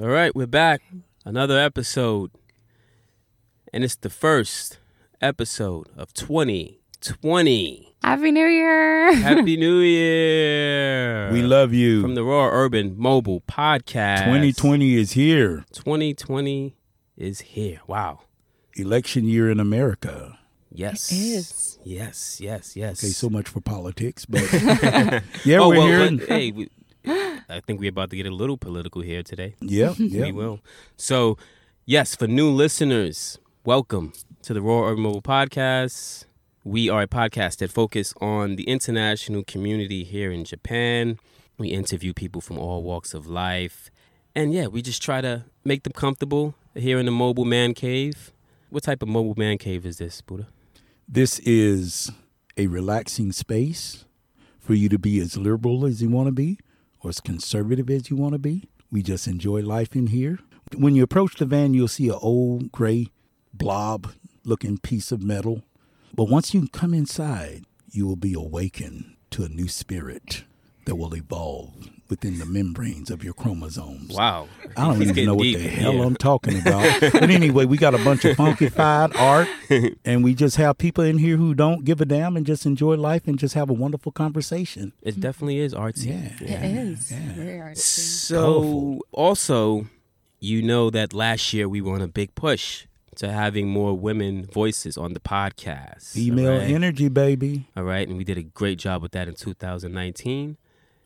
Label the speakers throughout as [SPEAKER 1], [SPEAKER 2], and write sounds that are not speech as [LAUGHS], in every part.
[SPEAKER 1] All right, we're back. Another episode. And it's the first episode of 2020.
[SPEAKER 2] Happy New Year!
[SPEAKER 1] Happy New [LAUGHS] Year.
[SPEAKER 3] We love you.
[SPEAKER 1] From the Raw Urban Mobile Podcast.
[SPEAKER 3] 2020 is here.
[SPEAKER 1] 2020 is here. Wow.
[SPEAKER 3] Election year in America.
[SPEAKER 1] Yes.
[SPEAKER 2] It is.
[SPEAKER 1] Yes, yes, yes.
[SPEAKER 3] Okay, so much for politics, but [LAUGHS] [LAUGHS] yeah,
[SPEAKER 1] oh,
[SPEAKER 3] we're
[SPEAKER 1] well,
[SPEAKER 3] here.
[SPEAKER 1] but, hey, we, I think we're about to get a little political here today.
[SPEAKER 3] yeah, [LAUGHS] yeah.
[SPEAKER 1] We will. So, yes, for new listeners, welcome to the Raw Urban Mobile Podcast. We are a podcast that focus on the international community here in Japan. We interview people from all walks of life. And yeah, we just try to make them comfortable here in the mobile man cave. What type of mobile man cave is this, Buddha?
[SPEAKER 3] This is a relaxing space for you to be as liberal as you want to be or as conservative as you want to be. We just enjoy life in here. When you approach the van, you'll see an old gray blob looking piece of metal. But once you come inside, you will be awakened to a new spirit that will evolve within the membranes of your chromosomes.
[SPEAKER 1] Wow.
[SPEAKER 3] I don't
[SPEAKER 1] He's
[SPEAKER 3] even know what the hell
[SPEAKER 1] Yeah.
[SPEAKER 3] I'm talking [LAUGHS] about. but anyway, we got a bunch of funkified art, and we just have people in here who don't give a damn and just enjoy life and just have a wonderful conversation.
[SPEAKER 1] It definitely is artsy.
[SPEAKER 3] Yeah.
[SPEAKER 2] It is. Very artsy.
[SPEAKER 1] So,
[SPEAKER 3] Colorful.
[SPEAKER 1] also, you know that last year we were on a big push to having more women voices on the podcast.
[SPEAKER 3] Female
[SPEAKER 1] all right?
[SPEAKER 3] energy, baby.
[SPEAKER 1] All right, and we did a great job with that in 2019.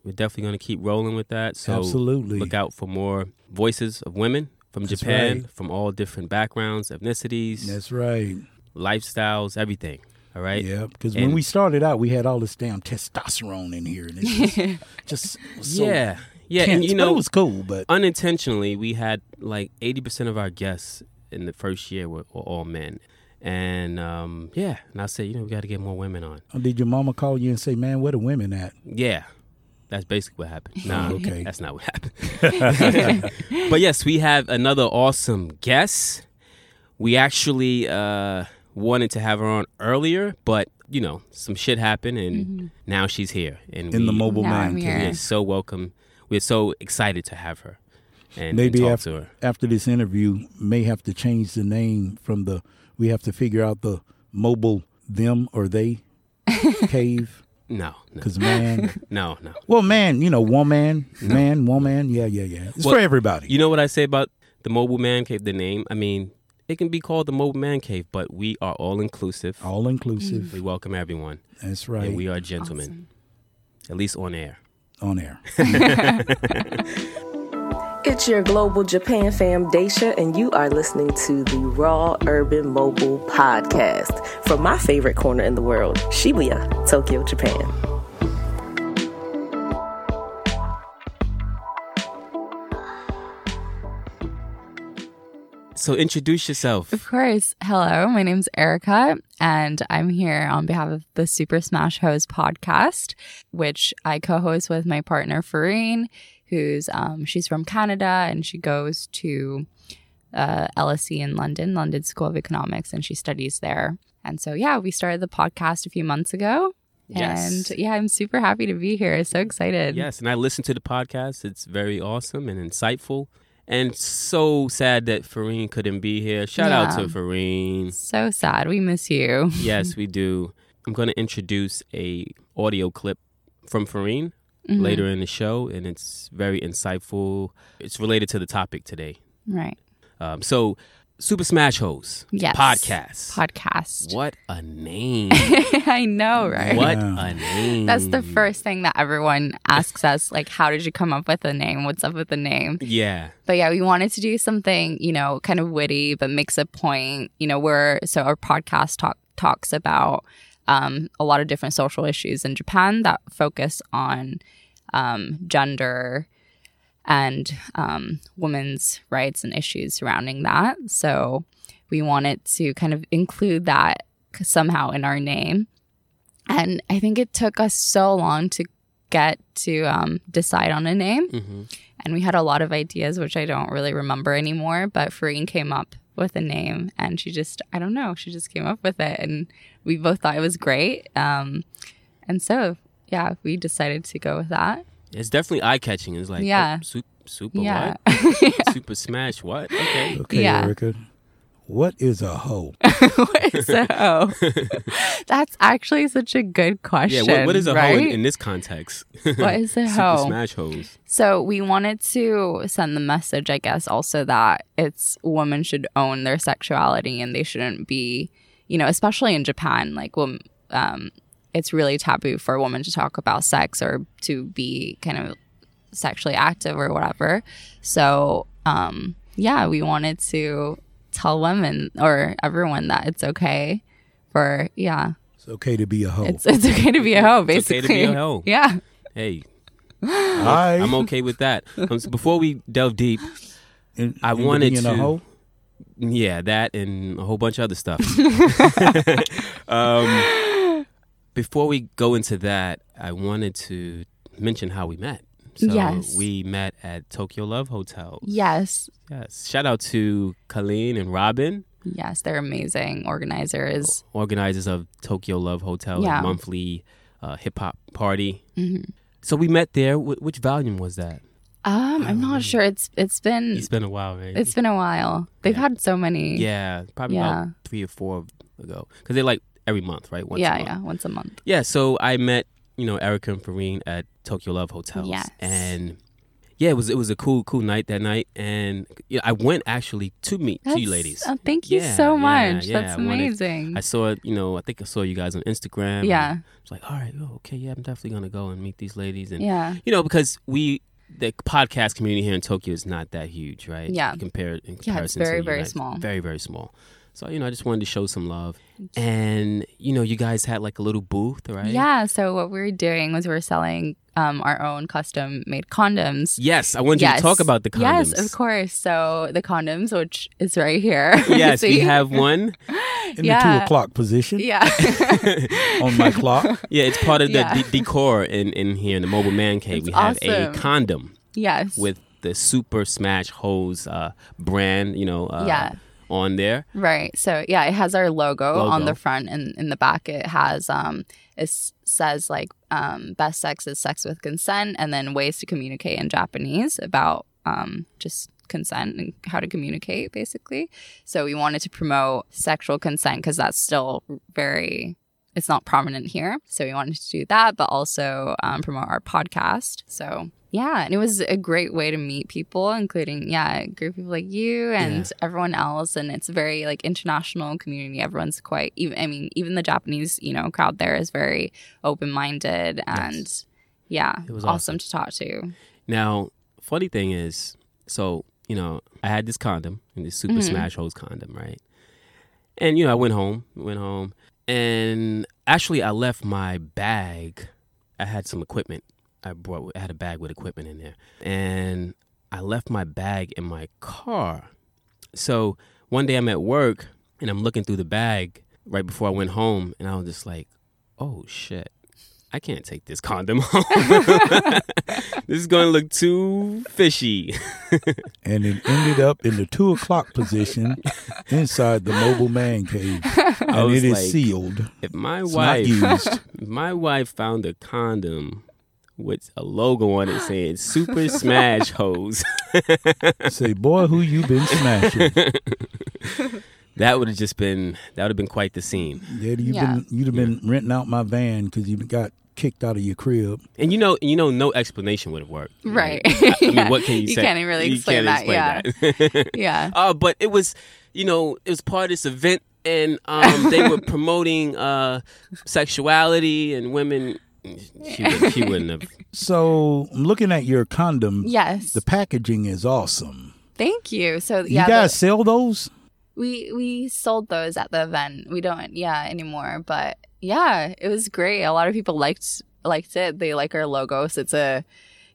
[SPEAKER 1] We're definitely going to keep rolling with that. So,
[SPEAKER 3] Absolutely.
[SPEAKER 1] look out for more voices of women from
[SPEAKER 3] That's
[SPEAKER 1] Japan,
[SPEAKER 3] right.
[SPEAKER 1] from all different backgrounds, ethnicities,
[SPEAKER 3] That's right.
[SPEAKER 1] lifestyles, everything. All right.
[SPEAKER 3] Yeah, because when we started out, we had all this damn testosterone in here, and it just, [LAUGHS] just so
[SPEAKER 1] yeah. Yeah,
[SPEAKER 3] tense,
[SPEAKER 1] and you know,
[SPEAKER 3] it was cool. But
[SPEAKER 1] unintentionally, we had like 80% of our guests in the first year were, were all men. And um, yeah, and I said, you know, we got to get more women on.
[SPEAKER 3] uh, did your mama call you and say, "Man, where the women at?"
[SPEAKER 1] Yeah, that's basically what happened. Nah, [LAUGHS]
[SPEAKER 3] okay.
[SPEAKER 1] that's not what happened. [LAUGHS] but yes, we have another awesome guest. We actually uh, wanted to have her on earlier, but you know, some shit happened, and now she's here. And
[SPEAKER 3] In
[SPEAKER 1] we,
[SPEAKER 3] the mobile
[SPEAKER 2] Now
[SPEAKER 3] man
[SPEAKER 2] I'm
[SPEAKER 3] cave.
[SPEAKER 2] here.
[SPEAKER 1] we are so welcome. We're so excited to have her. And,
[SPEAKER 3] Maybe
[SPEAKER 1] and talk
[SPEAKER 3] after
[SPEAKER 1] to her.
[SPEAKER 3] after this interview, may have to change the name from the. We have to figure out the mobile them or they [LAUGHS] cave
[SPEAKER 1] No, no,
[SPEAKER 3] because man, [LAUGHS]
[SPEAKER 1] no, no.
[SPEAKER 3] well, man, you know, woman, man, woman, yeah, yeah, yeah. It's
[SPEAKER 1] Well,
[SPEAKER 3] for everybody.
[SPEAKER 1] You know what I say about the mobile man cave? The name. I mean, it can be called the mobile man cave, but we are all inclusive.
[SPEAKER 3] All inclusive.
[SPEAKER 1] We welcome everyone,
[SPEAKER 3] That's right.
[SPEAKER 1] and we are gentlemen, at least on air.
[SPEAKER 3] on air. [LAUGHS] [LAUGHS]
[SPEAKER 4] It's your global Japan fam, Daisha, and you are listening to the Raw Urban Mobile Podcast from my favorite corner in the world, Shibuya, Tokyo, Japan.
[SPEAKER 1] So introduce yourself.
[SPEAKER 2] Of course. Hello, my name's Erica, and I'm here on behalf of the Super Smash Hoes podcast, which I co-host with my partner Farine, who's um, she's from Canada and she goes to uh, LSE in London, London School of Economics, and she studies there. And so, yeah, we started the podcast a few months ago.
[SPEAKER 1] Yes.
[SPEAKER 2] And yeah, I'm super happy to be here. So excited.
[SPEAKER 1] Yes, and I listened to the podcast. It's very awesome and insightful. And so sad that Farine couldn't be here. Shout out to Farine.
[SPEAKER 2] So sad. We miss you.
[SPEAKER 1] Yes, [LAUGHS] we do. I'm going to introduce a audio clip from Farine
[SPEAKER 2] Mm-hmm.
[SPEAKER 1] later in the show, and it's very insightful. It's related to the topic today.
[SPEAKER 2] Right.
[SPEAKER 1] Um, so, Super Smash Hoes
[SPEAKER 2] Yes.
[SPEAKER 1] podcast.
[SPEAKER 2] Podcast.
[SPEAKER 1] What a name! [LAUGHS]
[SPEAKER 2] I know, right?
[SPEAKER 1] what
[SPEAKER 3] Yeah.
[SPEAKER 1] a name!
[SPEAKER 2] That's the first thing that everyone asks us, like, how did you come up with the name? What's up with the name?
[SPEAKER 1] Yeah,
[SPEAKER 2] But yeah, we wanted to do something, you know, kind of witty, but makes a point. You know, where so our podcast talk talks about um, a lot of different social issues in Japan that focus on um, gender and um, women's rights and issues surrounding that. So we wanted to kind of include that somehow in our name. And I think it took us so long to get to um, decide on a name.
[SPEAKER 1] hmm
[SPEAKER 2] And we had a lot of ideas, which I don't really remember anymore. But Farine came up with a name and she just, I don't know, she just came up with it. And we both thought it was great. Um, and so, yeah, we decided to go with that.
[SPEAKER 1] It's definitely eye catching. It's like,
[SPEAKER 2] Yeah.
[SPEAKER 1] oh, super, super
[SPEAKER 2] Yeah.
[SPEAKER 1] what? [LAUGHS] super smash what? Okay.
[SPEAKER 3] Okay,
[SPEAKER 2] Yeah.
[SPEAKER 3] Erica. What is a hoe? [LAUGHS]
[SPEAKER 2] what is a hoe? [LAUGHS] That's actually such a good
[SPEAKER 1] Yeah,
[SPEAKER 2] question.
[SPEAKER 1] what, what is a
[SPEAKER 2] right?
[SPEAKER 1] hoe in, in this context?
[SPEAKER 2] What is a [LAUGHS]
[SPEAKER 1] Super
[SPEAKER 2] hoe?
[SPEAKER 1] smash hoes.
[SPEAKER 2] So we wanted to send the message, I guess, also that it's women should own their sexuality and they shouldn't be, you know, especially in Japan, like, wom- um, it's really taboo for a woman to talk about sex or to be kind of sexually active or whatever. So, um, yeah, we wanted to tell women or everyone that it's okay for, yeah,
[SPEAKER 3] It's okay to be a hoe.
[SPEAKER 2] it's it's okay to be a hoe,
[SPEAKER 1] It's okay
[SPEAKER 2] basically.
[SPEAKER 1] to be a hoe. [LAUGHS]
[SPEAKER 2] Yeah.
[SPEAKER 1] Hey,
[SPEAKER 3] I,
[SPEAKER 1] I'm okay with that. Um, so before we delve deep,
[SPEAKER 3] in-
[SPEAKER 1] I
[SPEAKER 3] into
[SPEAKER 1] wanted
[SPEAKER 3] being
[SPEAKER 1] to-
[SPEAKER 3] a hoe.
[SPEAKER 1] yeah, that and a whole bunch of other stuff. [LAUGHS] um, before we go into that, I wanted to mention how we met. So
[SPEAKER 2] Yes.
[SPEAKER 1] we met at Tokyo Love Hotel.
[SPEAKER 2] Yes.
[SPEAKER 1] Yes. Shout out to Colleen and Robin,
[SPEAKER 2] Yes, they're amazing organizers.
[SPEAKER 1] organizers of Tokyo Love Hotel,
[SPEAKER 2] Yeah.
[SPEAKER 1] monthly uh, hip hop party.
[SPEAKER 2] Mhm.
[SPEAKER 1] So we met there. Wh- which volume was that?
[SPEAKER 2] Um, I'm not sure. It's it's been
[SPEAKER 1] It's been a while, right?
[SPEAKER 2] it's been a while. They've
[SPEAKER 1] Yeah.
[SPEAKER 2] had so many.
[SPEAKER 1] yeah, probably
[SPEAKER 2] Yeah.
[SPEAKER 1] about three or four ago. Because they're like every month, right? Once a
[SPEAKER 2] yeah,
[SPEAKER 1] month.
[SPEAKER 2] yeah, once a month.
[SPEAKER 1] Yeah, so I met, you know, Erica and Farine at Tokyo Love Hotels.
[SPEAKER 2] Yes.
[SPEAKER 1] And yeah, it was it was a cool, cool night that night. And yeah, I went actually to meet two
[SPEAKER 2] That's-
[SPEAKER 1] ladies.
[SPEAKER 2] oh, thank you
[SPEAKER 1] Yeah,
[SPEAKER 2] so much.
[SPEAKER 1] yeah,
[SPEAKER 2] That's
[SPEAKER 1] I wanted-
[SPEAKER 2] amazing.
[SPEAKER 1] I saw, you know, I think I saw you guys on Instagram.
[SPEAKER 2] yeah,
[SPEAKER 1] it's like, all right, oh, okay, yeah, I'm definitely gonna go and meet these ladies. And
[SPEAKER 2] yeah,
[SPEAKER 1] you know, because we the podcast community here in Tokyo is not that huge, right?
[SPEAKER 2] Yeah.
[SPEAKER 1] Compared in
[SPEAKER 2] Yeah, it's
[SPEAKER 1] comparison
[SPEAKER 2] very, very small.
[SPEAKER 1] Very, very small. So, you know, I just wanted to show some love. And, you know, you guys had like a little booth, right?
[SPEAKER 2] yeah. So what we were doing was we were selling um our own custom made condoms.
[SPEAKER 1] Yes, I wanted you to talk about the condoms.
[SPEAKER 2] Yes, of course. So the condoms, which is right here. [LAUGHS]
[SPEAKER 1] Yes, we have one. [LAUGHS]
[SPEAKER 3] in the two o'clock position
[SPEAKER 2] Yeah. [LAUGHS]
[SPEAKER 3] on my clock.
[SPEAKER 1] Yeah, it's part of the
[SPEAKER 2] Yeah.
[SPEAKER 1] de- decor in, in here in the mobile man cave.
[SPEAKER 2] It's
[SPEAKER 1] we have
[SPEAKER 2] awesome.
[SPEAKER 1] a condom
[SPEAKER 2] yes.
[SPEAKER 1] with the Super Smash Hoes uh, brand, you know, uh,
[SPEAKER 2] Yeah.
[SPEAKER 1] On there.
[SPEAKER 2] Right. So yeah, it has our logo, on the front and in the back it has um it says like um best sex is sex with consent and then ways to communicate in Japanese about um just consent and how to communicate basically. So we wanted to promote sexual consent because that's still very it's not prominent here. So we wanted to do that, but also um, promote our podcast. So yeah, and it was a great way to meet people, including yeah, a group of people like you and everyone else. And it's a very like international community. Everyone's quite even. I mean, even the Japanese you know crowd there is very open minded and yeah,
[SPEAKER 1] It was
[SPEAKER 2] awesome to talk to.
[SPEAKER 1] Now, funny thing is, so, you know, I had this condom, and this Super
[SPEAKER 2] Mhm.
[SPEAKER 1] Smash Hoes condom, right? And, you know, I went home, went home, and actually I left my bag. I had some equipment. I brought, I had a bag with equipment in there. And I left my bag in my car. So one day I'm at work and I'm looking through the bag right before I went home, and I was just like, oh shit. I can't take this condom [LAUGHS] home. [LAUGHS] this is going to look too fishy. [LAUGHS]
[SPEAKER 3] and it ended up in the two o'clock position inside the mobile man cave, and
[SPEAKER 1] was
[SPEAKER 3] it is
[SPEAKER 1] like,
[SPEAKER 3] sealed.
[SPEAKER 1] If my
[SPEAKER 3] It's
[SPEAKER 1] wife,
[SPEAKER 3] not used.
[SPEAKER 1] if my wife found a condom with a logo on it saying "Super [LAUGHS] Smash Hoes,"
[SPEAKER 3] Say, boy, who you been smashing? [LAUGHS]
[SPEAKER 1] that would have just been that would have been quite the scene.
[SPEAKER 3] Yeah, you've
[SPEAKER 2] Yeah.
[SPEAKER 3] been you'd have been renting out my van because you got kicked out of your crib.
[SPEAKER 1] And you know, you know, no explanation would have worked.
[SPEAKER 2] Right.
[SPEAKER 1] I mean,
[SPEAKER 2] Yeah.
[SPEAKER 1] what can you, [LAUGHS] say?
[SPEAKER 2] You can't even really
[SPEAKER 1] You
[SPEAKER 2] explain
[SPEAKER 1] can't
[SPEAKER 2] that,
[SPEAKER 1] explain that.
[SPEAKER 2] Yeah.
[SPEAKER 1] Uh, but it was, you know, it was part of this event, and um, they were promoting uh, sexuality and women. She, would, she wouldn't have.
[SPEAKER 3] So I'm looking at your condom.
[SPEAKER 2] Yes.
[SPEAKER 3] The packaging is awesome.
[SPEAKER 2] Thank you. So yeah,
[SPEAKER 3] you
[SPEAKER 2] the-
[SPEAKER 3] guys sell those?
[SPEAKER 2] We we sold those at the event. We don't yeah anymore, but yeah, it was great. A lot of people liked liked it. They like our logo. So it's a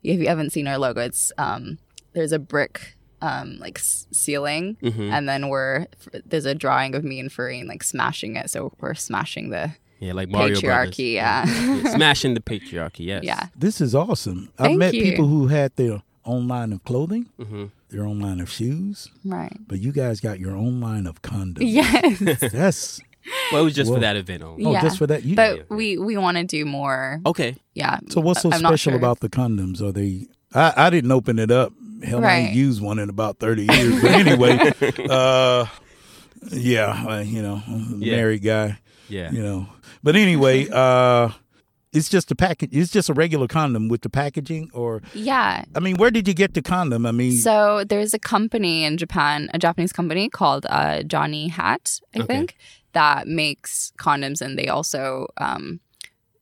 [SPEAKER 2] if you haven't seen our logo, it's um there's a brick um like s- ceiling
[SPEAKER 1] Mhm.
[SPEAKER 2] and then we're there's a drawing of me and Farine like smashing it. So we're smashing the
[SPEAKER 1] Yeah, like Mario Brothers.
[SPEAKER 2] patriarchy. Yeah.
[SPEAKER 1] Yeah, smashing the [LAUGHS] patriarchy. Yes.
[SPEAKER 2] yeah.
[SPEAKER 3] This is awesome. I've
[SPEAKER 2] Thank
[SPEAKER 3] met
[SPEAKER 2] you.
[SPEAKER 3] people who had their own line of clothing,
[SPEAKER 1] hmm
[SPEAKER 3] their own line of shoes,
[SPEAKER 2] Right.
[SPEAKER 3] but you guys got your own line of condoms.
[SPEAKER 2] Yes. [LAUGHS]
[SPEAKER 3] That's [LAUGHS]
[SPEAKER 1] Well, it was just
[SPEAKER 3] Whoa.
[SPEAKER 1] for that event only.
[SPEAKER 3] Oh,
[SPEAKER 2] Yeah.
[SPEAKER 3] just for that. You,
[SPEAKER 2] but
[SPEAKER 1] yeah.
[SPEAKER 2] we we want to do more.
[SPEAKER 1] Okay.
[SPEAKER 2] Yeah.
[SPEAKER 3] so what's so
[SPEAKER 2] I'm
[SPEAKER 3] special
[SPEAKER 2] sure.
[SPEAKER 3] about the condoms? Are they? I, I didn't open it up. Hell, I
[SPEAKER 2] Right.
[SPEAKER 3] ain't used one in about thirty years. But anyway, uh, yeah, uh, you know,
[SPEAKER 1] Yeah.
[SPEAKER 3] married guy.
[SPEAKER 1] Yeah.
[SPEAKER 3] You know, but anyway, uh, it's just a package. It's just a regular condom with the packaging, or
[SPEAKER 2] Yeah.
[SPEAKER 3] I mean, where did you get the condom? I mean,
[SPEAKER 2] So there's a company in Japan, a Japanese company called uh, Johnny Hat, I
[SPEAKER 1] Okay.
[SPEAKER 2] think, that makes condoms, and they also um,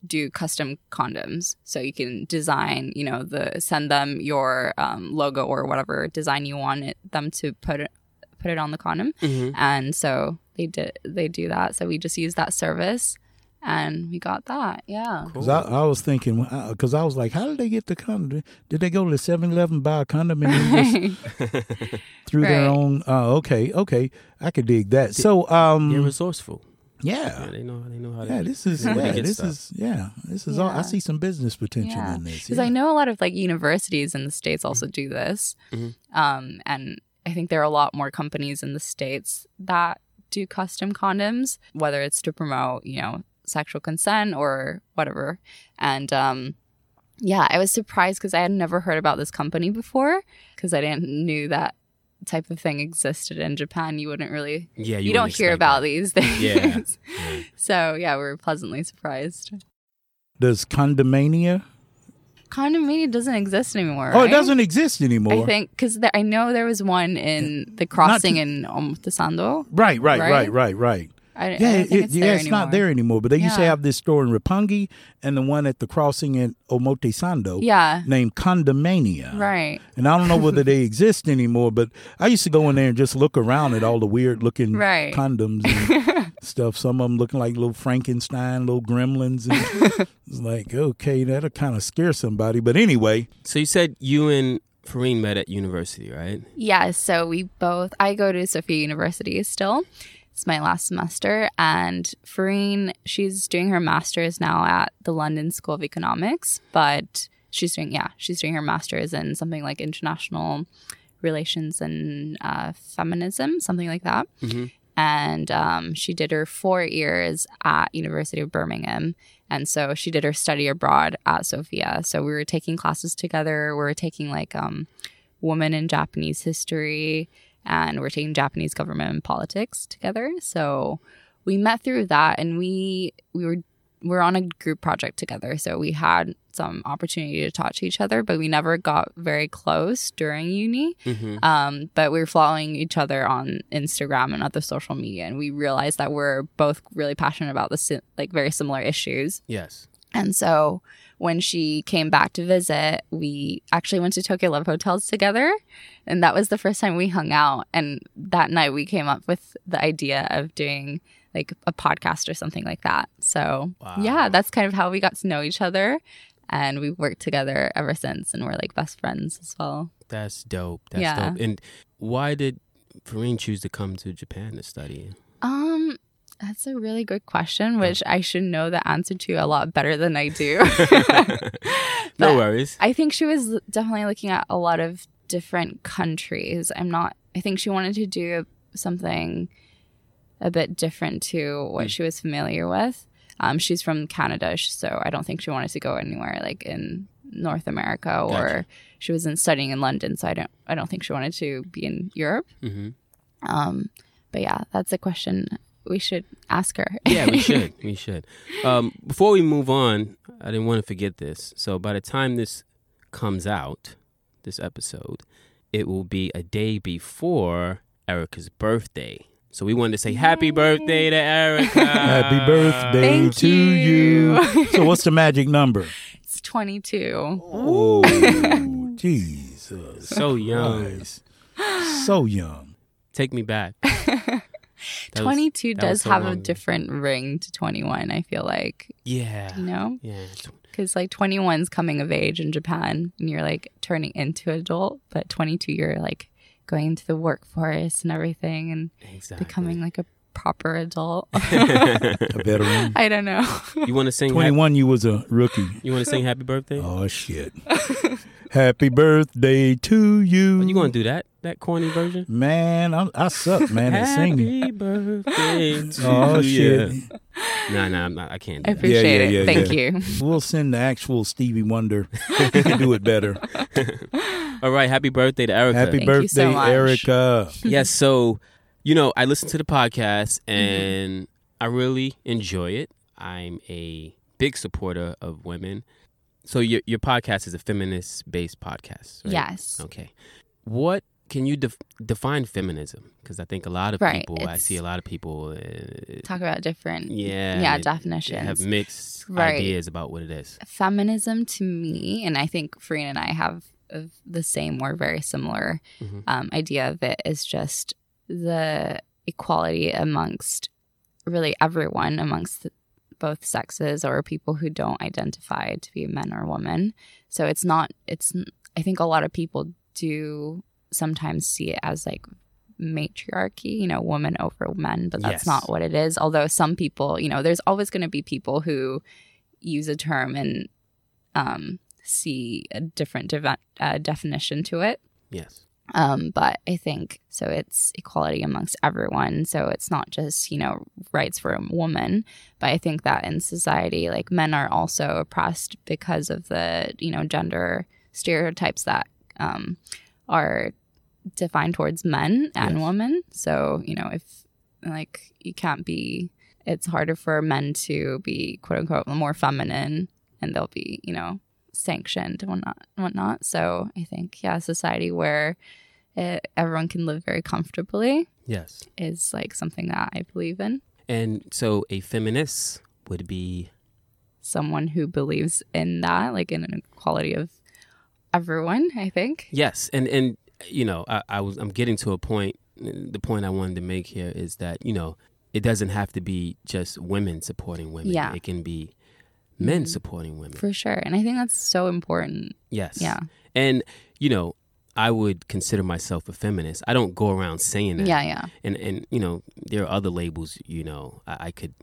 [SPEAKER 2] do custom condoms. So you can design, you know, the send them your um, logo or whatever design you want it, them to put it put it on the condom,
[SPEAKER 1] hmm
[SPEAKER 2] and so they did they do that. So we just use that service, and we got that. Yeah.
[SPEAKER 3] Cause I, I was thinking, because I was like, how did they get the condom? Did they go to the 7 Eleven, buy a condom, and then just [LAUGHS] through their own? Uh, okay, okay. I could dig that. So, um,
[SPEAKER 1] You're resourceful. Yeah,
[SPEAKER 3] yeah.
[SPEAKER 1] they know. They know how to.
[SPEAKER 3] Yeah, this is
[SPEAKER 1] they
[SPEAKER 3] yeah, this
[SPEAKER 1] stuff.
[SPEAKER 3] is yeah, this is all. I see some business potential
[SPEAKER 2] Yeah.
[SPEAKER 3] in this.
[SPEAKER 2] Because
[SPEAKER 3] yeah.
[SPEAKER 2] I know a lot of like universities in the states also do this,
[SPEAKER 1] Mhm.
[SPEAKER 2] um, and I think there are a lot more companies in the states that do custom condoms, whether it's to promote you know sexual consent or whatever. And um, yeah, I was surprised because I had never heard about this company before because I didn't knew that type of thing existed in Japan. You wouldn't really
[SPEAKER 1] Yeah,
[SPEAKER 2] you,
[SPEAKER 1] you,
[SPEAKER 2] don't hear about
[SPEAKER 1] that.
[SPEAKER 2] these things.
[SPEAKER 1] Yeah. Yeah. [LAUGHS]
[SPEAKER 2] so yeah, we were pleasantly surprised.
[SPEAKER 3] Does condomania?
[SPEAKER 2] Condomania doesn't exist anymore.
[SPEAKER 3] Oh, it doesn't exist anymore.
[SPEAKER 2] I think because I know there was one in the crossing in Omotesando.
[SPEAKER 3] Right, right, right,
[SPEAKER 2] Right?
[SPEAKER 3] right, right.
[SPEAKER 2] I, I
[SPEAKER 3] Yeah,
[SPEAKER 2] don't
[SPEAKER 3] it,
[SPEAKER 2] it's
[SPEAKER 3] yeah, it's
[SPEAKER 2] anymore.
[SPEAKER 3] not there anymore. But they used to have this store in Roppongi and the one at the crossing in Omotesando [LAUGHS]
[SPEAKER 2] Yeah,
[SPEAKER 3] named Condomania.
[SPEAKER 2] right,
[SPEAKER 3] And I don't know whether they exist anymore, but I used to go in there and just look around at all the weird looking
[SPEAKER 2] Right.
[SPEAKER 3] condoms and [LAUGHS] stuff. Some of them looking like little Frankenstein, little gremlins. And [LAUGHS] it's like, okay, that'll kind of scare somebody. But anyway,
[SPEAKER 1] So you said you and Farine met at university, right?
[SPEAKER 2] yeah. So we both. I go to Sophia University still. It's my last semester, and Farine, she's doing her master's now at the London School of Economics, but she's doing yeah, she's doing her master's in something like international relations and uh, feminism, something like that.
[SPEAKER 1] Mm-hmm.
[SPEAKER 2] And um, she did her four years at University of Birmingham, and so she did her study abroad at Sophia. So we were taking classes together. We were taking like um, in Japanese history, and we're taking Japanese government and politics together. So we met through that, and we we were we were on a group project together. So we had some opportunity to talk to each other, but we never got very close during uni.
[SPEAKER 1] Mm-hmm.
[SPEAKER 2] Um, but we were following each other on Instagram and other social media, and we realized that we're both really passionate about the si- like very similar issues.
[SPEAKER 1] Yes.
[SPEAKER 2] And so when she came back to visit, we actually went to Tokyo Love Hotels together, and that was the first time we hung out. And that night we came up with the idea of doing like a podcast or something like that. So
[SPEAKER 1] Wow.
[SPEAKER 2] yeah, that's kind of how we got to know each other. And we've worked together ever since, and we're like best friends as well.
[SPEAKER 1] That's dope. That's
[SPEAKER 2] Yeah.
[SPEAKER 1] dope. And why did Farine choose to come to Japan to study?
[SPEAKER 2] Um, that's a really good question, which I should know the answer to a lot better than I do. [LAUGHS] [LAUGHS]
[SPEAKER 1] no worries.
[SPEAKER 2] I think she was definitely looking at a lot of different countries. I'm not. I think she wanted to do something a bit different to what
[SPEAKER 1] Mm.
[SPEAKER 2] she was familiar with. Um, she's from Canada, so I don't think she wanted to go anywhere like in North America or
[SPEAKER 1] Gotcha.
[SPEAKER 2] she was in studying in London. So I don't. I don't think she wanted to be in Europe.
[SPEAKER 1] hmm
[SPEAKER 2] Um, but yeah, that's a question we should ask her.
[SPEAKER 1] Yeah, we [LAUGHS] should. We should. Um, before we move on, I didn't want to forget this. So by the time this comes out, this episode, it will be a day before Erica's birthday. So we wanted to say happy birthday to Erica. [LAUGHS]
[SPEAKER 3] happy birthday
[SPEAKER 2] Thank
[SPEAKER 3] to
[SPEAKER 2] you.
[SPEAKER 3] you. [LAUGHS] so, what's the magic number?
[SPEAKER 2] It's 22.
[SPEAKER 3] Oh, [LAUGHS] Jesus.
[SPEAKER 1] So young.
[SPEAKER 3] Christ. So young.
[SPEAKER 1] Take me back.
[SPEAKER 2] 22
[SPEAKER 1] was
[SPEAKER 2] does
[SPEAKER 1] so
[SPEAKER 2] have
[SPEAKER 1] long
[SPEAKER 2] a different ring to 21, I feel like,
[SPEAKER 1] Yeah.
[SPEAKER 2] you know?
[SPEAKER 1] Yeah.
[SPEAKER 2] Because like 21's coming of age in Japan and you're like turning into an adult, but 22 you're like going into the workforce and everything and
[SPEAKER 1] Exactly.
[SPEAKER 2] becoming like a proper adult. [LAUGHS]
[SPEAKER 3] A veteran. [LAUGHS]
[SPEAKER 2] I don't know.
[SPEAKER 1] You want to sing? hap-
[SPEAKER 3] 21, you was a rookie.
[SPEAKER 1] you want to sing happy birthday?
[SPEAKER 3] Oh, shit. [LAUGHS] Happy birthday to you.
[SPEAKER 1] Are you going to do that? that corny version?
[SPEAKER 3] Man, I'm, I suck, man, at singing.
[SPEAKER 1] Happy birthday to
[SPEAKER 3] Oh
[SPEAKER 1] you.
[SPEAKER 3] shit!
[SPEAKER 1] Nah, nah, I'm not, I can't do
[SPEAKER 2] I
[SPEAKER 1] that.
[SPEAKER 2] appreciate
[SPEAKER 3] yeah,
[SPEAKER 2] it. Thank
[SPEAKER 3] yeah.
[SPEAKER 2] you.
[SPEAKER 3] We'll send the actual Stevie Wonder. He can do it better. [LAUGHS]
[SPEAKER 1] All right, happy birthday to Erica.
[SPEAKER 3] Happy
[SPEAKER 2] Thank you so
[SPEAKER 3] birthday,
[SPEAKER 2] much.
[SPEAKER 3] Erica. [LAUGHS]
[SPEAKER 1] yes, so you know, I listen to the podcast
[SPEAKER 2] Mm-hmm.
[SPEAKER 1] and I really enjoy it. I'm a big supporter of women. So your your podcast is a feminist based podcast, right?
[SPEAKER 2] Yes.
[SPEAKER 1] Okay. What can you def- define feminism? Because I think a lot of
[SPEAKER 2] Right,
[SPEAKER 1] people, I see a lot of people, uh,
[SPEAKER 2] Talk about different
[SPEAKER 1] yeah,
[SPEAKER 2] yeah
[SPEAKER 1] they-
[SPEAKER 2] definitions.
[SPEAKER 1] have mixed
[SPEAKER 2] Right.
[SPEAKER 1] ideas about what it is.
[SPEAKER 2] feminism to me, and I think Farina and I have of the same or very similar
[SPEAKER 1] Mhm.
[SPEAKER 2] um, idea of it is just the equality amongst really everyone amongst the, both sexes or people who don't identify to be men or women. So it's not. It's. I think a lot of people do sometimes see it as like matriarchy, you know, woman over men, but that's
[SPEAKER 1] Yes.
[SPEAKER 2] not what it is. Although some people, you know, there's always going to be people who use a term and um, see a different dev- uh, definition to it.
[SPEAKER 1] Yes.
[SPEAKER 2] Um, but I think so. It's equality amongst everyone. So it's not just you know rights for a woman, but I think that in society, like men are also oppressed because of the you know gender stereotypes that um, are defined towards men and
[SPEAKER 1] Yes.
[SPEAKER 2] women. So you know if like you can't be, it's harder for men to be quote unquote more feminine, and they'll be you know sanctioned and whatnot, whatnot. So I think, yeah, a society where it, everyone can live very comfortably
[SPEAKER 1] Yes.
[SPEAKER 2] is like something that I believe in.
[SPEAKER 1] And so a feminist would be
[SPEAKER 2] Someone who believes in that, like in an equality of everyone, I think.
[SPEAKER 1] Yes, and and you know, I, I was I'm getting to a point. The point I wanted to make here is that you know it doesn't have to be just women supporting women.
[SPEAKER 2] Yeah.
[SPEAKER 1] it can be men
[SPEAKER 2] Mhm.
[SPEAKER 1] supporting women.
[SPEAKER 2] For sure. And I think that's so important.
[SPEAKER 1] yes,
[SPEAKER 2] Yeah.
[SPEAKER 1] and you know, I would consider myself a feminist. I don't go around saying that.
[SPEAKER 2] Yeah, yeah.
[SPEAKER 1] and and you know, there are other labels you know I, I could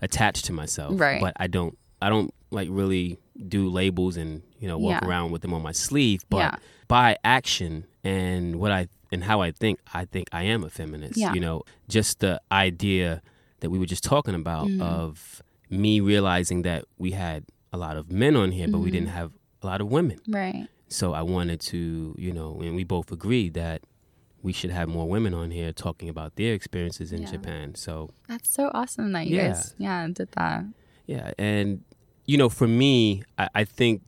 [SPEAKER 1] attach to myself.
[SPEAKER 2] Right.
[SPEAKER 1] but I don't. I don't like really do labels and you know walk
[SPEAKER 2] Yeah.
[SPEAKER 1] around with them on my sleeve. But
[SPEAKER 2] Yeah.
[SPEAKER 1] by action and what I and how I think, I think I am a feminist.
[SPEAKER 2] Yeah.
[SPEAKER 1] You know, just the idea that we were just talking about
[SPEAKER 2] Mhm.
[SPEAKER 1] of me realizing that we had a lot of men on here, but we
[SPEAKER 2] Mhm.
[SPEAKER 1] didn't have a lot of women.
[SPEAKER 2] Right.
[SPEAKER 1] So I wanted to, you know, and we both agreed that we should have more women on here talking about their experiences in
[SPEAKER 2] Yeah.
[SPEAKER 1] Japan. So
[SPEAKER 2] That's so awesome that you
[SPEAKER 1] Yeah.
[SPEAKER 2] guys, yeah, did that.
[SPEAKER 1] yeah, and you know, for me, I, I think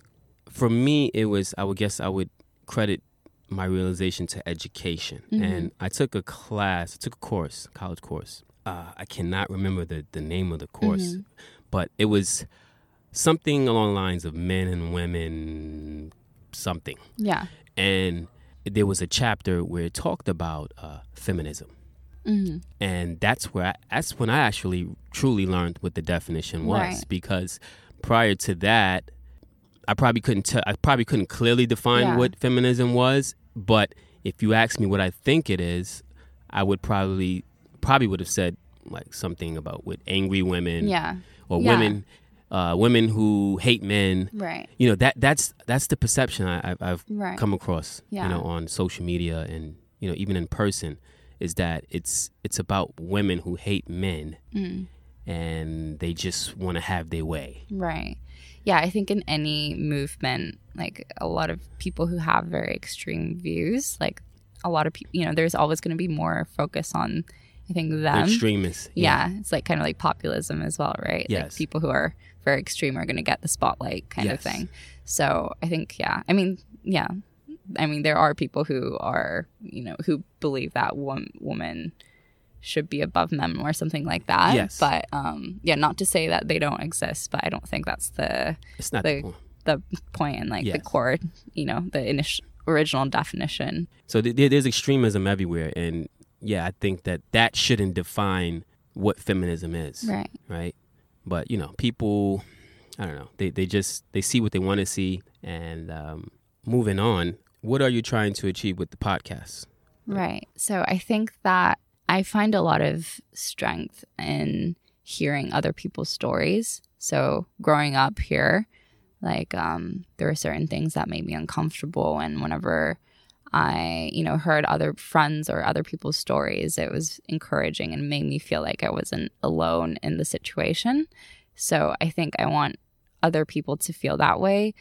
[SPEAKER 1] for me it was I would guess I would credit my realization to education,
[SPEAKER 2] Mhm.
[SPEAKER 1] and I took a class, I took a course, college course. Uh, I cannot remember the the name of the course,
[SPEAKER 2] Mhm.
[SPEAKER 1] but it was something along the lines of men and women, something,
[SPEAKER 2] Yeah.
[SPEAKER 1] and there was a chapter where it talked about uh, feminism
[SPEAKER 2] hmm
[SPEAKER 1] and that's where I, that's when I actually truly learned what the definition was
[SPEAKER 2] Right.
[SPEAKER 1] because prior to that I probably couldn't tell I probably couldn't clearly define
[SPEAKER 2] Yeah.
[SPEAKER 1] what feminism was but if you ask me what I think it is I would probably probably would have said like something about with angry women
[SPEAKER 2] Yeah.
[SPEAKER 1] or
[SPEAKER 2] Yeah.
[SPEAKER 1] women uh, women who hate men
[SPEAKER 2] Right.
[SPEAKER 1] you know that that's that's the perception I, I've, I've
[SPEAKER 2] Right.
[SPEAKER 1] come across
[SPEAKER 2] Yeah.
[SPEAKER 1] you know on social media and you know even in person is that it's it's about women who hate men
[SPEAKER 2] Mm.
[SPEAKER 1] and they just want to have their way
[SPEAKER 2] Right. Yeah, I think in any movement, like a lot of people who have very extreme views, like a lot of people, you know, there's always going to be more focus on, I think,
[SPEAKER 1] The extremists
[SPEAKER 2] yeah. it's like kind of like populism as well, right? Like
[SPEAKER 1] Yes.
[SPEAKER 2] people who are very extreme are going to get the spotlight kind of thing. So I think, yeah, I mean, yeah, I mean, there are people who are, you know, who believe that one woman should be above men or something like that.
[SPEAKER 1] Yes.
[SPEAKER 2] But um, yeah, not to say that they don't exist, but I don't think that's the
[SPEAKER 1] it's not
[SPEAKER 2] the-
[SPEAKER 1] the point.
[SPEAKER 2] and like the core, you know, the initial original definition.
[SPEAKER 1] so th- there's extremism everywhere and yeah i think that that shouldn't define what feminism is
[SPEAKER 2] Right.
[SPEAKER 1] right but you know people i don't know they, they just they see what they want to see and um, moving on what are you trying to achieve with the podcast
[SPEAKER 2] Right. So I think that I find a lot of strength in hearing other people's stories. So growing up here, like um, there were certain things that made me uncomfortable, and whenever I, you know, heard other friends or other people's stories, it was encouraging and made me feel like I wasn't alone in the situation. So I think I want other people to feel that way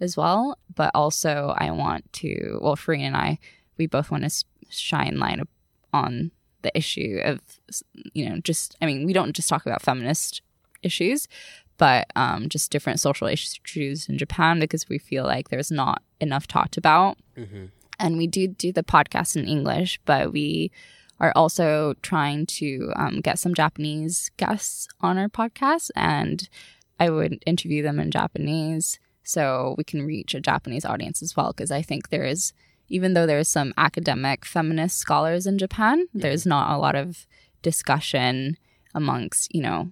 [SPEAKER 2] as well. But also, I want to, well, Free and I, we both want to shine light on the issue of, you know, just, I mean, we don't just talk about feminist issues, but um, just different social issues in Japan because we feel like there's not enough talked about. Mm-hmm and we do do the podcast in English, but we are also trying to um, get some Japanese guests on our podcast, and I would interview them in Japanese so we can reach a Japanese audience as well. Because I think there is, even though there's some academic feminist scholars in Japan, there's not a lot of discussion amongst you know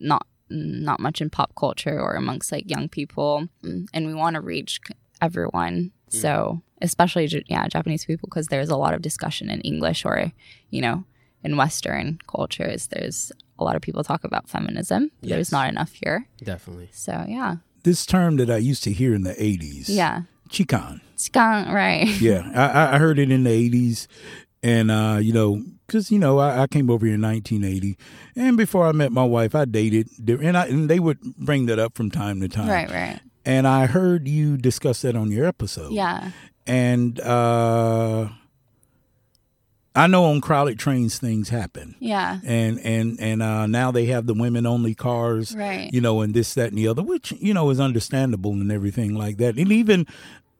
[SPEAKER 2] not not much in pop culture or amongst like young people, and we want to reach everyone. Mm. So especially yeah Japanese people because there's a lot of discussion in English or you know in Western cultures there's a lot of people talk about feminism. Yes. There's not enough here.
[SPEAKER 1] Definitely.
[SPEAKER 2] So yeah.
[SPEAKER 3] This term that I used to hear in the '80s.
[SPEAKER 2] Yeah.
[SPEAKER 3] Chikan.
[SPEAKER 2] Chikan, right? [LAUGHS]
[SPEAKER 3] yeah, I, I heard it in the '80s, and uh, you know, because you know, I, I, came over here in 1980, and before I met my wife, I dated, and I and they would bring that up from time to time.
[SPEAKER 2] Right, right.
[SPEAKER 3] And I heard you discuss that on your episode.
[SPEAKER 2] Yeah
[SPEAKER 3] and uh, I know on crowded trains things happen.
[SPEAKER 2] Yeah.
[SPEAKER 3] And and and uh, now they have the women only cars.
[SPEAKER 2] Right.
[SPEAKER 3] You know, and this, that, and the other, which you know is understandable and everything like that. And even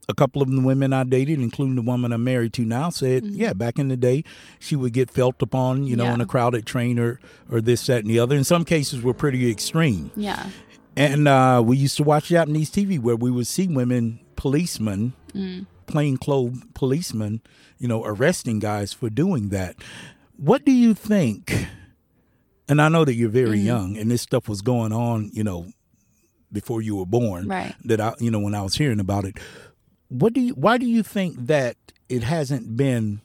[SPEAKER 3] a couple of the women I dated, including the woman I'm married to now, said, mm-hmm. yeah, back in the day, she would get felt upon, you know, yeah. on a crowded train or, or this, that, and the other. In some cases, were pretty extreme.
[SPEAKER 2] Yeah.
[SPEAKER 3] And uh, we used to watch Japanese TV where we would see women policemen mm plainclothes policemen, you know, arresting guys for doing that. What do you think? And I know that you're very mm-hmm. young, and this stuff was going on, you know, before you were born.
[SPEAKER 2] Right.
[SPEAKER 3] That I, you know, when I was hearing about it, what do you? Why do you think that it hasn't been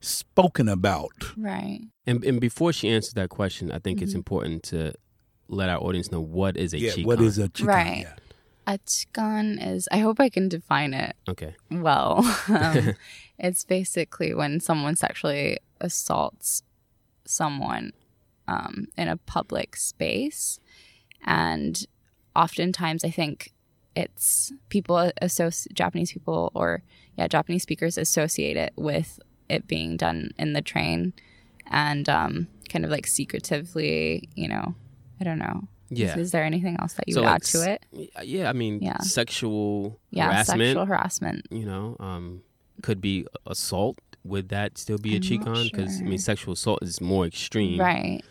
[SPEAKER 3] spoken about?
[SPEAKER 2] Right.
[SPEAKER 1] And and before she answers that question, I think mm-hmm. it's important to let our audience know what is a
[SPEAKER 3] yeah,
[SPEAKER 1] chikan.
[SPEAKER 3] What is a chikan?
[SPEAKER 2] Right.
[SPEAKER 3] Yeah.
[SPEAKER 2] A chikan is, I hope I can define it
[SPEAKER 1] okay.
[SPEAKER 2] well. [LAUGHS] [LAUGHS] Um, it's basically when someone sexually assaults someone um, in a public space. And oftentimes, I think it's people associate Japanese people or, yeah, Japanese speakers associate it with it being done in the train and um, kind of like secretively, you know, I don't know
[SPEAKER 1] yeah.
[SPEAKER 2] Is, is, there anything else that you so would like, add to it?
[SPEAKER 1] Yeah, I mean, yeah. sexual
[SPEAKER 2] yeah,
[SPEAKER 1] harassment.
[SPEAKER 2] sexual harassment.
[SPEAKER 1] You know, um, could be assault. Would that still be a chikan? Because sure. I mean, sexual assault is more extreme.
[SPEAKER 2] Right.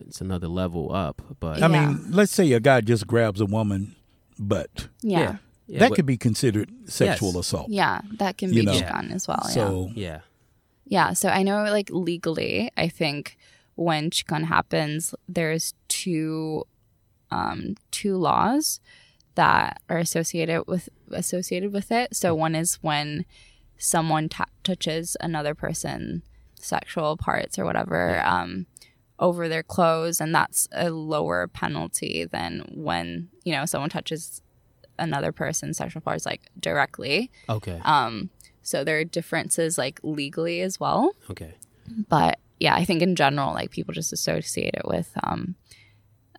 [SPEAKER 1] It's another level up. But
[SPEAKER 3] I yeah. mean, let's say a guy just grabs a woman butt.
[SPEAKER 2] Yeah. yeah.
[SPEAKER 3] yeah that could be considered sexual
[SPEAKER 1] yes.
[SPEAKER 3] assault.
[SPEAKER 2] Yeah, that can you be know? chikan as well.
[SPEAKER 3] So
[SPEAKER 1] yeah.
[SPEAKER 2] Yeah. So I know, like legally, I think when chikan happens, there's two um, two laws that are associated with associated with it. So one is when someone t- touches another person sexual parts or whatever um, over their clothes, and that's a lower penalty than when you know someone touches another person's sexual parts like directly.
[SPEAKER 1] Okay.
[SPEAKER 2] Um. So there are differences like legally as well.
[SPEAKER 1] Okay.
[SPEAKER 2] But yeah, I think in general, like people just associate it with um,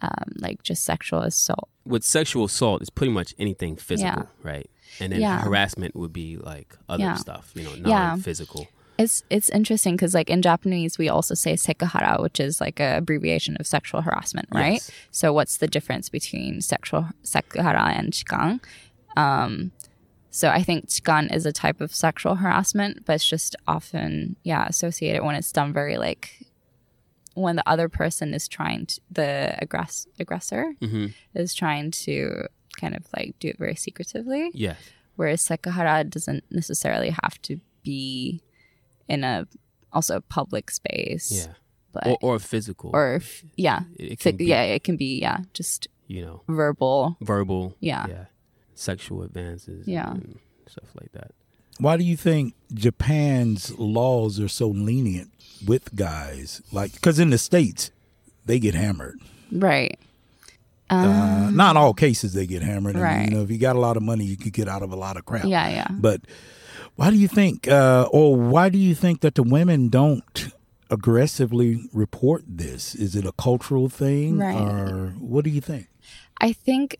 [SPEAKER 2] um, like just sexual assault.
[SPEAKER 1] With sexual assault, it's pretty much anything physical, yeah. right? And then yeah. harassment would be like other yeah. stuff, you know, non-physical.
[SPEAKER 2] It's it's interesting because like in Japanese we also say sekuhara, which is like a abbreviation of sexual harassment, right? Yes. So what's the difference between sexual sekuhara and chikan? Um, so I think chikan is a type of sexual harassment, but it's just often yeah associated when it's done very like when the other person is trying to the aggress- aggressor mm-hmm. is trying to kind of like do it very secretively.
[SPEAKER 1] Yeah.
[SPEAKER 2] Whereas sekuhara doesn't necessarily have to be in a also public space.
[SPEAKER 1] Yeah. But or, or physical.
[SPEAKER 2] Or yeah. It can be, yeah, it can be yeah, just
[SPEAKER 1] you know,
[SPEAKER 2] verbal.
[SPEAKER 1] Verbal.
[SPEAKER 2] Yeah.
[SPEAKER 1] Yeah. Sexual advances.
[SPEAKER 2] Yeah.
[SPEAKER 1] stuff like that.
[SPEAKER 3] Why do you think Japan's laws are so lenient with guys? Like, because in the states, they get hammered.
[SPEAKER 2] Right.
[SPEAKER 3] Um, uh, not all cases they get hammered. I
[SPEAKER 2] right.
[SPEAKER 3] Mean, you know, if you got a lot of money, you could get out of a lot of crap.
[SPEAKER 2] Yeah, yeah.
[SPEAKER 3] But Why do you think, uh, or why do you think that the women don't aggressively report this? Is it a cultural thing,
[SPEAKER 2] Right.
[SPEAKER 3] or what do you think?
[SPEAKER 2] I think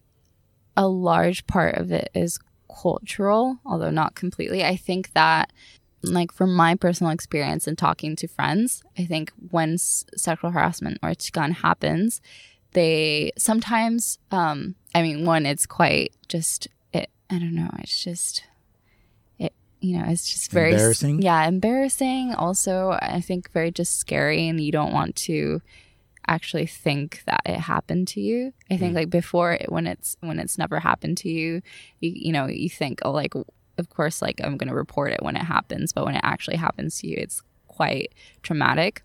[SPEAKER 2] a large part of it is cultural, although not completely. I think that, like, from my personal experience and talking to friends, I think when s- sexual harassment or chikan happens, they sometimes, um, I mean, one, it's quite just, it, I don't know, it's just, it, you know, it's just very
[SPEAKER 3] Embarrassing?
[SPEAKER 2] Yeah, embarrassing. Also, I think very just scary, and you don't want to actually think that it happened to you. I think like before it, when it's when it's never happened to you, you you know, you think oh like of course like I'm going to report it when it happens, but when it actually happens to you, it's quite traumatic.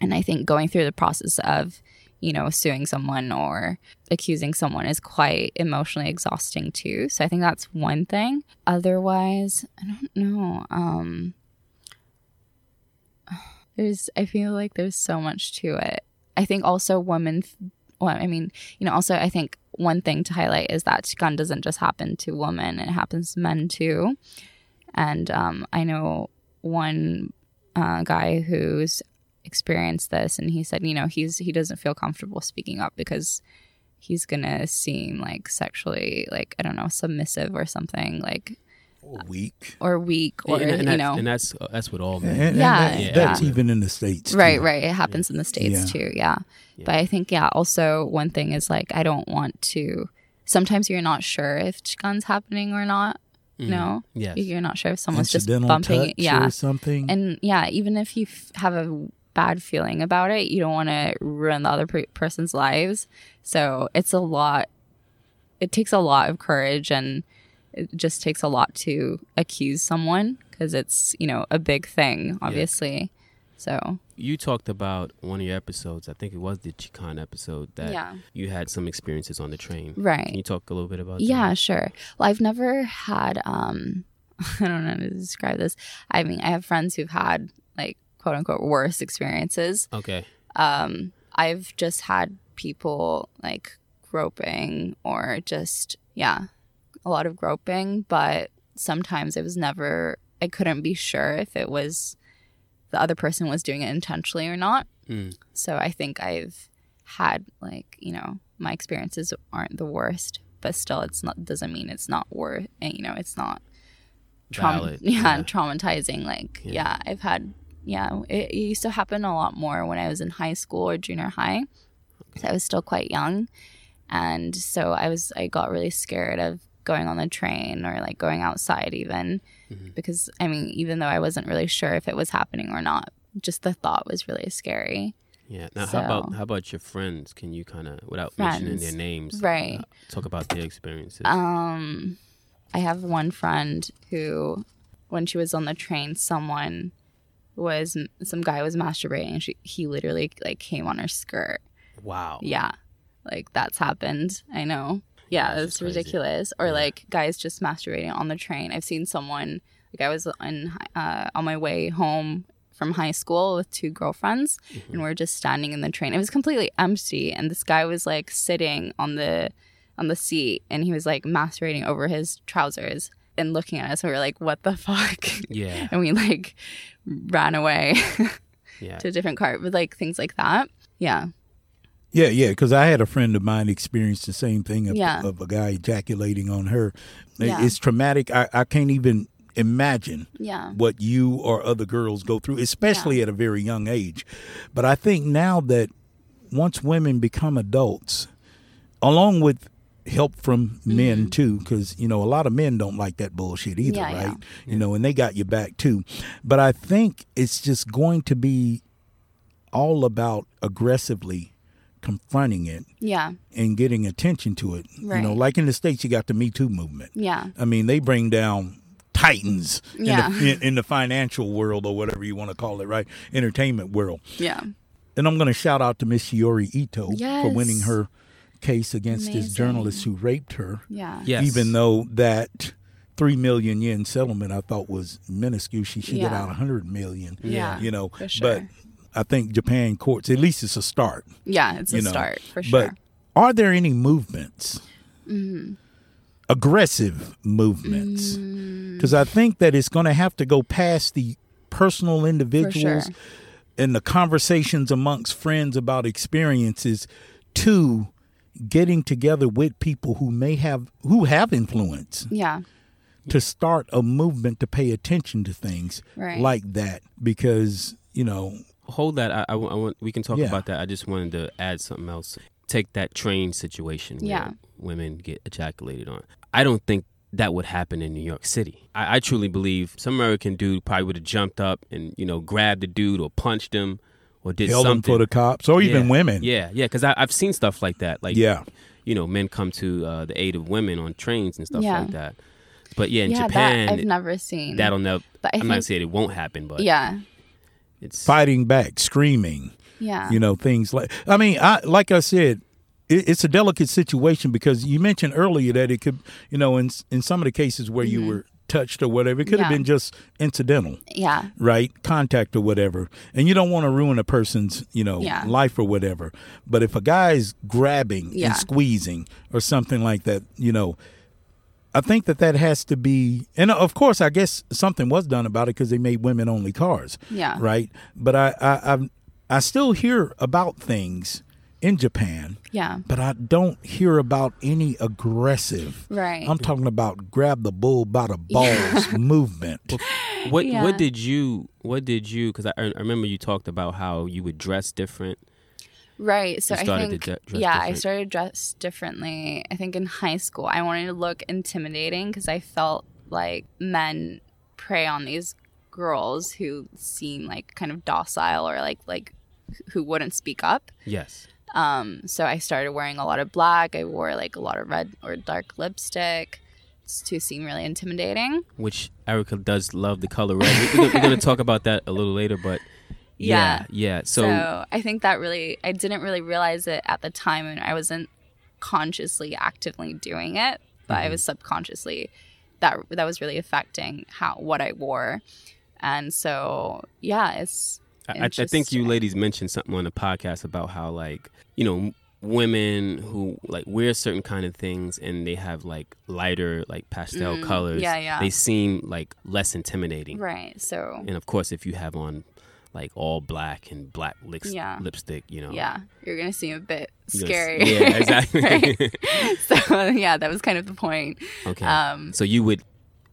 [SPEAKER 2] And I think going through the process of you know suing someone or accusing someone is quite emotionally exhausting too. So I think that's one thing. Otherwise, I don't know. Um [SIGHS] there's I feel like there's so much to it. I think also women well, I mean, you know, also I think one thing to highlight is that gun doesn't just happen to women, it happens to men too. And um, I know one uh, guy who's experienced this, and he said, you know, he's he doesn't feel comfortable speaking up because he's gonna seem like sexually, like I don't know, submissive or something, like
[SPEAKER 3] Weak.
[SPEAKER 2] or weak, or
[SPEAKER 1] and, and
[SPEAKER 2] you
[SPEAKER 1] that's,
[SPEAKER 2] know,
[SPEAKER 1] and that's uh, that's with all men.
[SPEAKER 3] And, and
[SPEAKER 2] Yeah,
[SPEAKER 3] that-
[SPEAKER 1] yeah.
[SPEAKER 3] that's
[SPEAKER 2] yeah.
[SPEAKER 3] even in the states.
[SPEAKER 2] Right,
[SPEAKER 3] too.
[SPEAKER 2] right. It happens in the States
[SPEAKER 3] Yeah.
[SPEAKER 2] too, yeah. But I think, yeah, also one thing is like, I don't want to. Sometimes you're not sure if chikan's happening or not. You know?
[SPEAKER 1] Mm-hmm. Yes.
[SPEAKER 2] You're not sure if someone's just
[SPEAKER 3] Incidental
[SPEAKER 2] bumping.
[SPEAKER 3] touch
[SPEAKER 2] Yeah.
[SPEAKER 3] or something.
[SPEAKER 2] And yeah, even if you f- have a bad feeling about it, you don't want to ruin the other per- person's lives. So it's a lot. It takes a lot of courage and it just takes a lot to accuse someone because it's, you know, a big thing, obviously. So
[SPEAKER 1] you talked about one of your episodes. I think it was the Chikan episode that
[SPEAKER 2] Yeah.
[SPEAKER 1] you had some experiences on the train.
[SPEAKER 2] Right.
[SPEAKER 1] Can you talk a little bit about
[SPEAKER 2] Yeah,
[SPEAKER 1] that?
[SPEAKER 2] sure. Well, I've never had um [LAUGHS] I don't know how to describe this. I mean, I have friends who've had like quote unquote worse experiences.
[SPEAKER 1] Okay.
[SPEAKER 2] Um I've just had people like groping or just yeah, a lot of groping, but sometimes it was never I couldn't be sure if it was the other person was doing it intentionally or not.
[SPEAKER 1] Mm.
[SPEAKER 2] So I think I've had like, you know, my experiences aren't the worst, but still it's not doesn't mean it's not worth you know, it's not trauma [LAUGHS] yeah,
[SPEAKER 1] Yeah.
[SPEAKER 2] traumatizing. Like
[SPEAKER 1] Yeah.
[SPEAKER 2] yeah. I've had yeah, it, it used to happen a lot more when I was in high school or junior high. So I was still quite young. And so I was I got really scared of going on the train or like going outside even
[SPEAKER 1] Mm-hmm.
[SPEAKER 2] because I mean even though I wasn't really sure if it was happening or not, just the thought was really scary.
[SPEAKER 1] Yeah. Now,
[SPEAKER 2] So-
[SPEAKER 1] how about how about your friends? Can you kind of, without mentioning their names,
[SPEAKER 2] Right.
[SPEAKER 1] uh, talk about their experiences?
[SPEAKER 2] Um, I have one friend who, when she was on the train, someone was some guy was masturbating. And she he literally like came on her skirt.
[SPEAKER 1] wow.
[SPEAKER 2] Yeah, like that's happened. I know. Yeah, it's ridiculous. Or
[SPEAKER 1] Yeah.
[SPEAKER 2] like guys just masturbating on the train. I've seen someone like I was on uh, on my way home from high school with two girlfriends
[SPEAKER 1] Mm-hmm.
[SPEAKER 2] and we're just standing in the train. It was completely empty and this guy was like sitting on the on the seat and he was like masturbating over his trousers and looking at us and we were like what the fuck
[SPEAKER 1] Yeah. [LAUGHS]
[SPEAKER 2] and we like ran away [LAUGHS]
[SPEAKER 1] Yeah.
[SPEAKER 2] to a different cart with like things like that. Yeah.
[SPEAKER 3] Yeah, yeah, because I had a friend of mine experience the same thing of,
[SPEAKER 2] Yeah.
[SPEAKER 3] of a guy ejaculating on her. It-
[SPEAKER 2] Yeah.
[SPEAKER 3] It's traumatic. I, I can't even imagine
[SPEAKER 2] Yeah.
[SPEAKER 3] what you or other girls go through, especially at a very young age. But I think now that once women become adults, along with help from men too, because you know a lot of men don't like that bullshit either,
[SPEAKER 2] Mm-hmm. Yeah, yeah.
[SPEAKER 3] right? You know, and they got your back too. But I think it's just going to be all about aggressively confronting it
[SPEAKER 2] Yeah.
[SPEAKER 3] and getting attention to it. You know, like in the states, you got the Me Too movement.
[SPEAKER 2] Yeah.
[SPEAKER 3] I mean, they bring down titans
[SPEAKER 2] Yeah.
[SPEAKER 3] in, the, in, in the financial world or whatever you want to call it, right? Entertainment world.
[SPEAKER 2] Yeah.
[SPEAKER 3] And I'm going to shout out to Miss Shiori Ito for winning her case against this journalist who raped her.
[SPEAKER 2] Yeah.
[SPEAKER 1] Yes.
[SPEAKER 3] Even though that three million yen settlement I thought was minuscule, she should get
[SPEAKER 2] Yeah.
[SPEAKER 3] out a hundred million.
[SPEAKER 2] Yeah.
[SPEAKER 3] you know,
[SPEAKER 2] for sure.
[SPEAKER 3] but I think Japan courts at least it's a start.
[SPEAKER 2] Yeah, it's a
[SPEAKER 3] know.
[SPEAKER 2] start for sure.
[SPEAKER 3] But are there any movements
[SPEAKER 2] Mm-hmm.
[SPEAKER 3] aggressive movements.
[SPEAKER 2] Mm.
[SPEAKER 3] Because I think that it's going to have to go past the personal individuals
[SPEAKER 2] sure.
[SPEAKER 3] and the conversations amongst friends about experiences to getting together with people who may have who have influence
[SPEAKER 2] Yeah.
[SPEAKER 3] to start a movement to pay attention to things
[SPEAKER 2] Right.
[SPEAKER 3] like that because you know
[SPEAKER 1] hold that. I, I, I want. We can talk
[SPEAKER 3] Yeah.
[SPEAKER 1] about that. I just wanted to add something else. Take that train situation where
[SPEAKER 2] Yeah.
[SPEAKER 1] women get ejaculated on. I don't think that would happen in New York City. I, I truly believe some American dude probably would have jumped up and you know grabbed the dude or punched him or did
[SPEAKER 3] held them
[SPEAKER 1] something
[SPEAKER 3] for the cops or even women
[SPEAKER 1] Yeah, yeah. Because I've seen stuff like that. Like
[SPEAKER 3] yeah
[SPEAKER 1] you know, men come to uh, the aid of women on trains and stuff
[SPEAKER 2] Yeah.
[SPEAKER 1] like that. But yeah, in
[SPEAKER 2] yeah,
[SPEAKER 1] Japan,
[SPEAKER 2] that I've never seen.
[SPEAKER 1] that'll never.
[SPEAKER 2] But I
[SPEAKER 1] I'm not saying it won't happen, but
[SPEAKER 2] yeah.
[SPEAKER 1] It's
[SPEAKER 3] fighting back screaming
[SPEAKER 2] Yeah.
[SPEAKER 3] you know things like i mean i like i said it, it's a delicate situation because you mentioned earlier that it could you know in in some of the cases where you were touched or whatever it could have
[SPEAKER 2] Mm-hmm.
[SPEAKER 3] Been just incidental
[SPEAKER 2] yeah.
[SPEAKER 3] right contact or whatever and you don't want to ruin a person's you know
[SPEAKER 2] Yeah.
[SPEAKER 3] life or whatever but if a guy's grabbing
[SPEAKER 2] Yeah.
[SPEAKER 3] and squeezing or something like that you know I think that that has to be, and of course, I guess something was done about it because they made women only cars,
[SPEAKER 2] Yeah.
[SPEAKER 3] right? But I, I, I, I still hear about things in Japan,
[SPEAKER 2] Yeah.
[SPEAKER 3] but I don't hear about any aggressive.
[SPEAKER 2] Right.
[SPEAKER 3] I'm talking about grab the bull by the balls [LAUGHS] movement.
[SPEAKER 1] what
[SPEAKER 2] Yeah.
[SPEAKER 1] what did you what did you because I, I remember you talked about how you would dress different.
[SPEAKER 2] Right. So I think yeah, I started to dress differently. I think in high school I wanted to look intimidating because I felt like men prey on these girls who seem like kind of docile or like like who wouldn't speak up.
[SPEAKER 1] Yes.
[SPEAKER 2] Um, so I started wearing a lot of black. I wore like a lot of red or dark lipstick to seem really intimidating.
[SPEAKER 1] Which Erica does love the color red. We- We're, going to talk about that a little later, but yeah, yeah. So,
[SPEAKER 2] So, I think that really, I didn't really realize it at the time, and I wasn't consciously actively doing it, but
[SPEAKER 1] Mm-hmm.
[SPEAKER 2] I was subconsciously that that was really affecting how what I wore, and so yeah, it's
[SPEAKER 1] I, I think you ladies mentioned something on the podcast about how like you know women who like wear certain kind of things and they have like lighter like pastel
[SPEAKER 2] Mm,
[SPEAKER 1] colors.
[SPEAKER 2] yeah, yeah.
[SPEAKER 1] They seem like less intimidating.
[SPEAKER 2] right. So
[SPEAKER 1] And of course, if you have on like all black and black lips,
[SPEAKER 2] Yeah.
[SPEAKER 1] lipstick, you know.
[SPEAKER 2] yeah, you're gonna seem a bit
[SPEAKER 1] gonna
[SPEAKER 2] scary.
[SPEAKER 1] Yeah, exactly. [LAUGHS] [LAUGHS]
[SPEAKER 2] So yeah, that was kind of the point.
[SPEAKER 1] okay.
[SPEAKER 2] Um,
[SPEAKER 1] so you would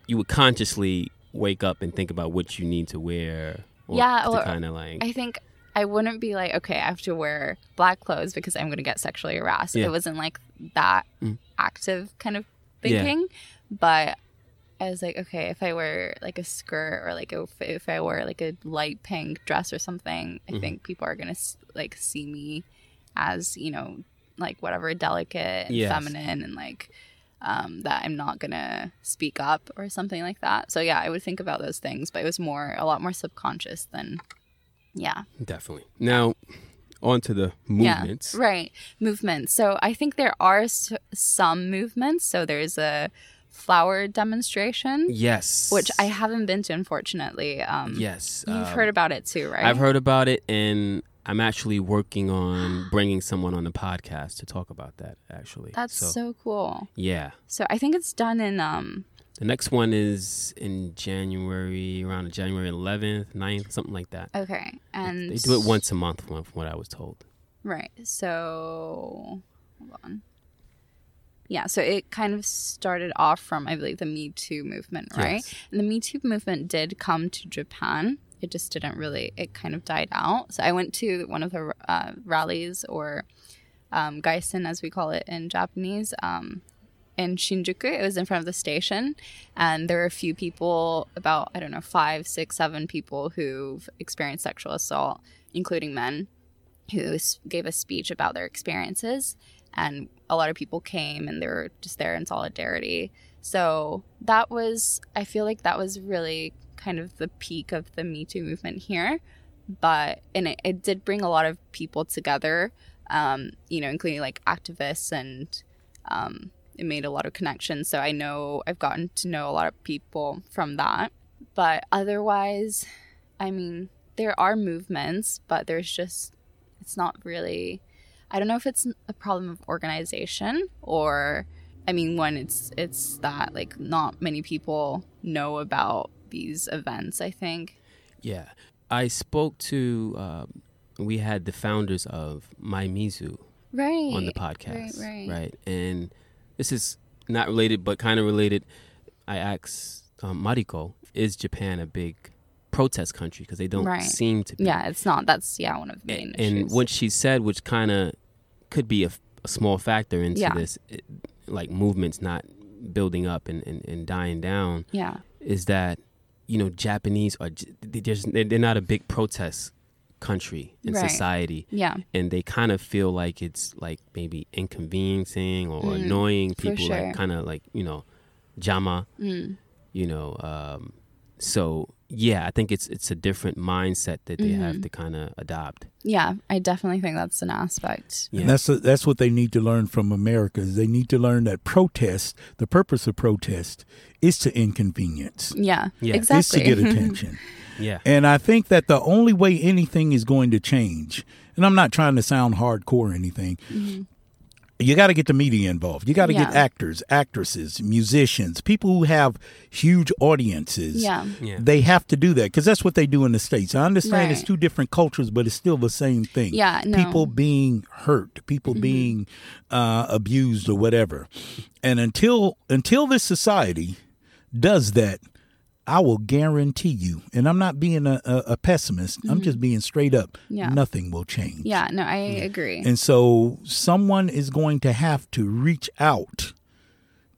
[SPEAKER 1] you would consciously wake up and think about what you need to wear. Or
[SPEAKER 2] Yeah,
[SPEAKER 1] To
[SPEAKER 2] or-
[SPEAKER 1] kind of like.
[SPEAKER 2] I think I wouldn't be like, okay, I have to wear black clothes because I'm to get sexually harassed.
[SPEAKER 1] Yeah.
[SPEAKER 2] It wasn't like that
[SPEAKER 1] Mm.
[SPEAKER 2] active kind of
[SPEAKER 1] Yeah.
[SPEAKER 2] thinking. But I was like, okay, if I wear like a skirt or like if, if I wear like a light pink dress or something, I
[SPEAKER 1] Mhm.
[SPEAKER 2] think people are going to like see me as, you know, like whatever, delicate and
[SPEAKER 1] Yes.
[SPEAKER 2] feminine and like um, that I'm not gonna speak up or something like that. So yeah, I would think about those things, but it was more a lot more subconscious than yeah.
[SPEAKER 1] Definitely. Now, on to the movements.
[SPEAKER 2] Yeah, right. Movements. So I think there are s- some movements. So there's a flower demonstration,
[SPEAKER 1] Yes.
[SPEAKER 2] which I haven't been to, unfortunately. Um,
[SPEAKER 1] Yes.
[SPEAKER 2] You've
[SPEAKER 1] um,
[SPEAKER 2] heard about it too, right?
[SPEAKER 1] I've heard about it, and I'm actually working on [GASPS] bringing someone on the podcast to talk about that. Actually,
[SPEAKER 2] That's so, cool.
[SPEAKER 1] yeah.
[SPEAKER 2] So I think it's done in um
[SPEAKER 1] The next one is in January, around January 11th, 9th, something like that.
[SPEAKER 2] okay, and
[SPEAKER 1] They do it once a month, from what I was told.
[SPEAKER 2] Right. So hold on. Yeah, so it kind of started off from I believe the Me Too movement, right?
[SPEAKER 1] Yes.
[SPEAKER 2] And the Me Too movement did come to Japan. It just didn't really. It kind of died out. So I went to one of the uh, rallies or um, Gaisen, as we call it in Japanese, um, in Shinjuku. It was in front of the station, and there were a few people, about I don't know, five, six, seven people who've experienced sexual assault, including men who gave a speech about their experiences and a lot of people came and they were just there in solidarity. So that was i feel like that was really kind of the peak of the me too movement here. But and it, it did bring a lot of people together um, you know including like activists and um, it made a lot of connections. So i know i've gotten to know a lot of people from that. But otherwise i mean there are movements but there's just it's not really i don't know if it's a problem of organization or I mean, one, it's it's that like not many people know about these events. I think.
[SPEAKER 1] Yeah, I spoke to. Um, we had the founders of Maimizu
[SPEAKER 2] Right.
[SPEAKER 1] on the podcast,
[SPEAKER 2] Right. Right.
[SPEAKER 1] And this is not related, but kind of related. I asked um, Mariko, "Is Japan a big protest country? Because they don't
[SPEAKER 2] Right.
[SPEAKER 1] seem to be."
[SPEAKER 2] Yeah, it's not. That's yeah one of the main
[SPEAKER 1] and
[SPEAKER 2] issues.
[SPEAKER 1] what she said, which kind of could be a small factor into
[SPEAKER 2] Yeah.
[SPEAKER 1] this, it, like movements not building up and, and, and dying down,
[SPEAKER 2] yeah.
[SPEAKER 1] is that you know Japanese are j- they just they're they're not a big protest country in
[SPEAKER 2] Right.
[SPEAKER 1] society,
[SPEAKER 2] Yeah.
[SPEAKER 1] and they kind of feel like it's like maybe inconveniencing or
[SPEAKER 2] Mm,
[SPEAKER 1] annoying people,
[SPEAKER 2] sure.
[SPEAKER 1] like kind of like you know, jama,
[SPEAKER 2] Mm.
[SPEAKER 1] you know. Um, so yeah, I think it's it's a different mindset that they have
[SPEAKER 2] Mhm.
[SPEAKER 1] to kind of adopt.
[SPEAKER 2] Yeah, I definitely think that's an aspect.
[SPEAKER 1] Yeah.
[SPEAKER 3] And that's that's what they need to learn from America. Is they need to learn that protest, the purpose of protest, is to inconvenience,
[SPEAKER 2] Yeah,
[SPEAKER 1] Yeah. It's
[SPEAKER 3] is to get [LAUGHS] attention.
[SPEAKER 1] yeah.
[SPEAKER 3] and I think that the only way anything is going to change, and I'm not trying to sound hardcore or anything. You got to get the media involved. You got to get actors, actresses, musicians, people who have huge audiences.
[SPEAKER 2] yeah,
[SPEAKER 1] Yeah.
[SPEAKER 3] They have to do that because that's what they do in the States. I understand it's two different cultures, but it's still the same thing.
[SPEAKER 2] Yeah, no.
[SPEAKER 3] People being hurt, people being uh, abused or whatever. And until until this society does that, I will guarantee you, and I'm not being a, a, a pessimist, I'm just being straight up,
[SPEAKER 2] Yeah.
[SPEAKER 3] nothing will change.
[SPEAKER 2] yeah. No, I agree.
[SPEAKER 3] And so someone is going to have to reach out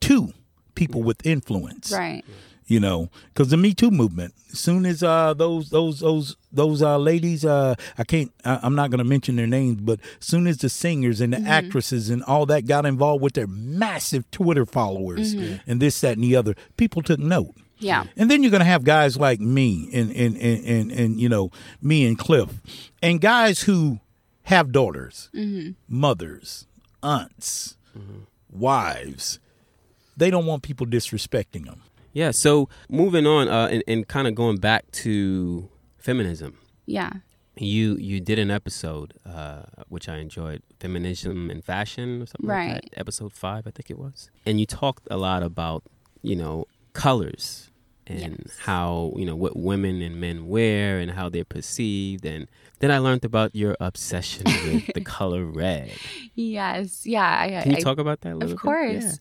[SPEAKER 3] to people with influence
[SPEAKER 2] right.
[SPEAKER 3] you know because the me too movement as soon as uh those those those those uh ladies uh i can't I, i'm not going to mention their names but as soon as the singers and the actresses and all that got involved with their massive twitter followers and this that and the other people took note
[SPEAKER 2] Yeah.
[SPEAKER 3] and then you're going to have guys like me and, and, and, and, and, you know, me and Cliff, and guys who have daughters, mothers, aunts, wives. They don't want people disrespecting them.
[SPEAKER 1] Yeah. So moving on, uh, and, and kind of going back to feminism.
[SPEAKER 2] Yeah.
[SPEAKER 1] You you did an episode uh, which I enjoyed, feminism and fashion or something like
[SPEAKER 2] Right.
[SPEAKER 1] that. Episode five, I think it was. And you talked a lot about you know colors and
[SPEAKER 2] Yes.
[SPEAKER 1] how you know what women and men wear and how they're perceived. And then I learned about your obsession [LAUGHS] with the color red.
[SPEAKER 2] Yes. Yeah. I,
[SPEAKER 1] Can you
[SPEAKER 2] I-
[SPEAKER 1] talk about that a little
[SPEAKER 2] Of course.
[SPEAKER 1] Yeah.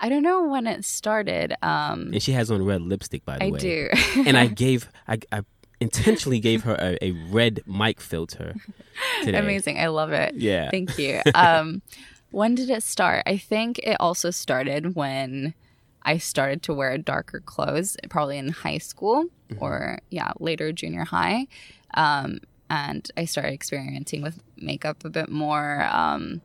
[SPEAKER 2] I don't know when it started. Um,
[SPEAKER 1] And she has on red lipstick, by the
[SPEAKER 2] I
[SPEAKER 1] way.
[SPEAKER 2] I do.
[SPEAKER 1] and I [LAUGHS] gave I, I intentionally gave her a, a red mic filter [LAUGHS] today.
[SPEAKER 2] Amazing. I love it.
[SPEAKER 1] Yeah.
[SPEAKER 2] Thank you. Um, when did it start? I think it also started when I started to wear darker clothes, probably in high school
[SPEAKER 1] Mm-hmm.
[SPEAKER 2] or, yeah, later junior high. Um, and I started experimenting with makeup a bit more. Um,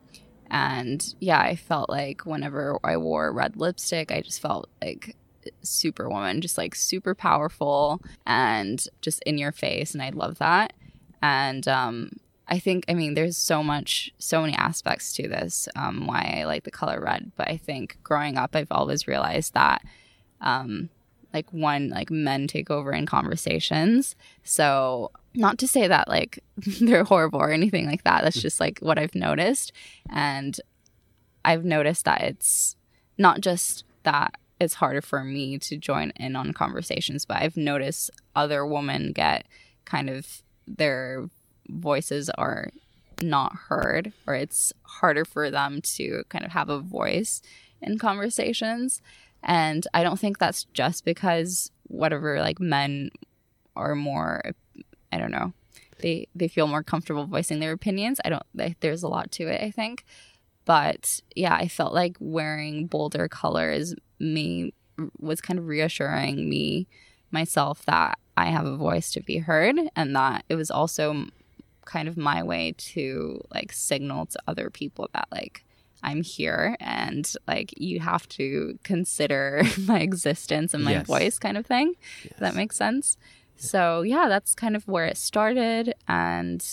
[SPEAKER 2] and yeah, I felt like whenever I wore red lipstick, I just felt like superwoman, just like super powerful and just in your face. And I love that. And um, I think, I mean, there's so much, so many aspects to this, um, why I like the color red. But I think growing up, I've always realized that, um, like, one, like men take over in conversations. So, not to say that like [LAUGHS] they're horrible or anything like that. That's just like what I've noticed. And I've noticed that it's not just that it's harder for me to join in on conversations, but I've noticed other women get kind of their voices are not heard, or it's harder for them to kind of have a voice in conversations. And I don't think that's just because whatever, like men are more, I don't know, they they feel more comfortable voicing their opinions. I don't. There's a lot to it. I think, but yeah, I felt like wearing bolder colors me was kind of reassuring me myself that I have a voice to be heard, and that it was also kind of my way to like signal to other people that like I'm here and like you have to consider [LAUGHS] my existence and my
[SPEAKER 1] Yes.
[SPEAKER 2] voice kind of thing. If that makes sense. So yeah, that's kind of where it started and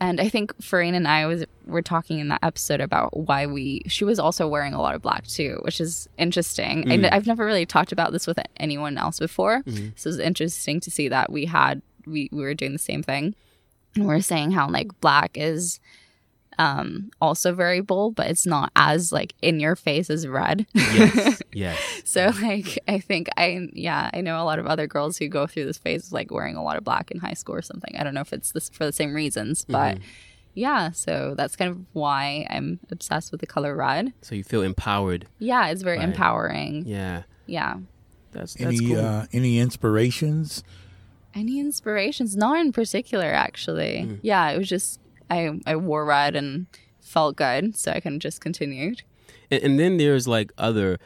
[SPEAKER 2] and I think Farine and I was were talking in that episode about why we she was also wearing a lot of black too, which is interesting.
[SPEAKER 1] Mm.
[SPEAKER 2] I, I've never really talked about this with anyone else before.
[SPEAKER 1] Mm-hmm.
[SPEAKER 2] So it's interesting to see that we had we, we were doing the same thing. And we are saying how like black is um, also very bold, but it's not as like in your face as red.
[SPEAKER 1] Yes. [LAUGHS] yes.
[SPEAKER 2] so like I think I yeah I know a lot of other girls who go through this phase of like wearing a lot of black in high school or something. I don't know if it's this for the same reasons, but. Yeah, so that's kind of why I'm obsessed with the color red.
[SPEAKER 1] So you feel empowered.
[SPEAKER 2] Yeah, it's very
[SPEAKER 1] Right.
[SPEAKER 2] empowering.
[SPEAKER 1] Yeah.
[SPEAKER 2] Yeah.
[SPEAKER 1] That's that's
[SPEAKER 3] Any
[SPEAKER 1] cool.
[SPEAKER 3] uh, any inspirations?
[SPEAKER 2] Any inspirations? Not in particular, actually.
[SPEAKER 1] Mm.
[SPEAKER 2] Yeah, it was just I I wore red and felt good, so I kind of just continued.
[SPEAKER 1] and, and then there's like other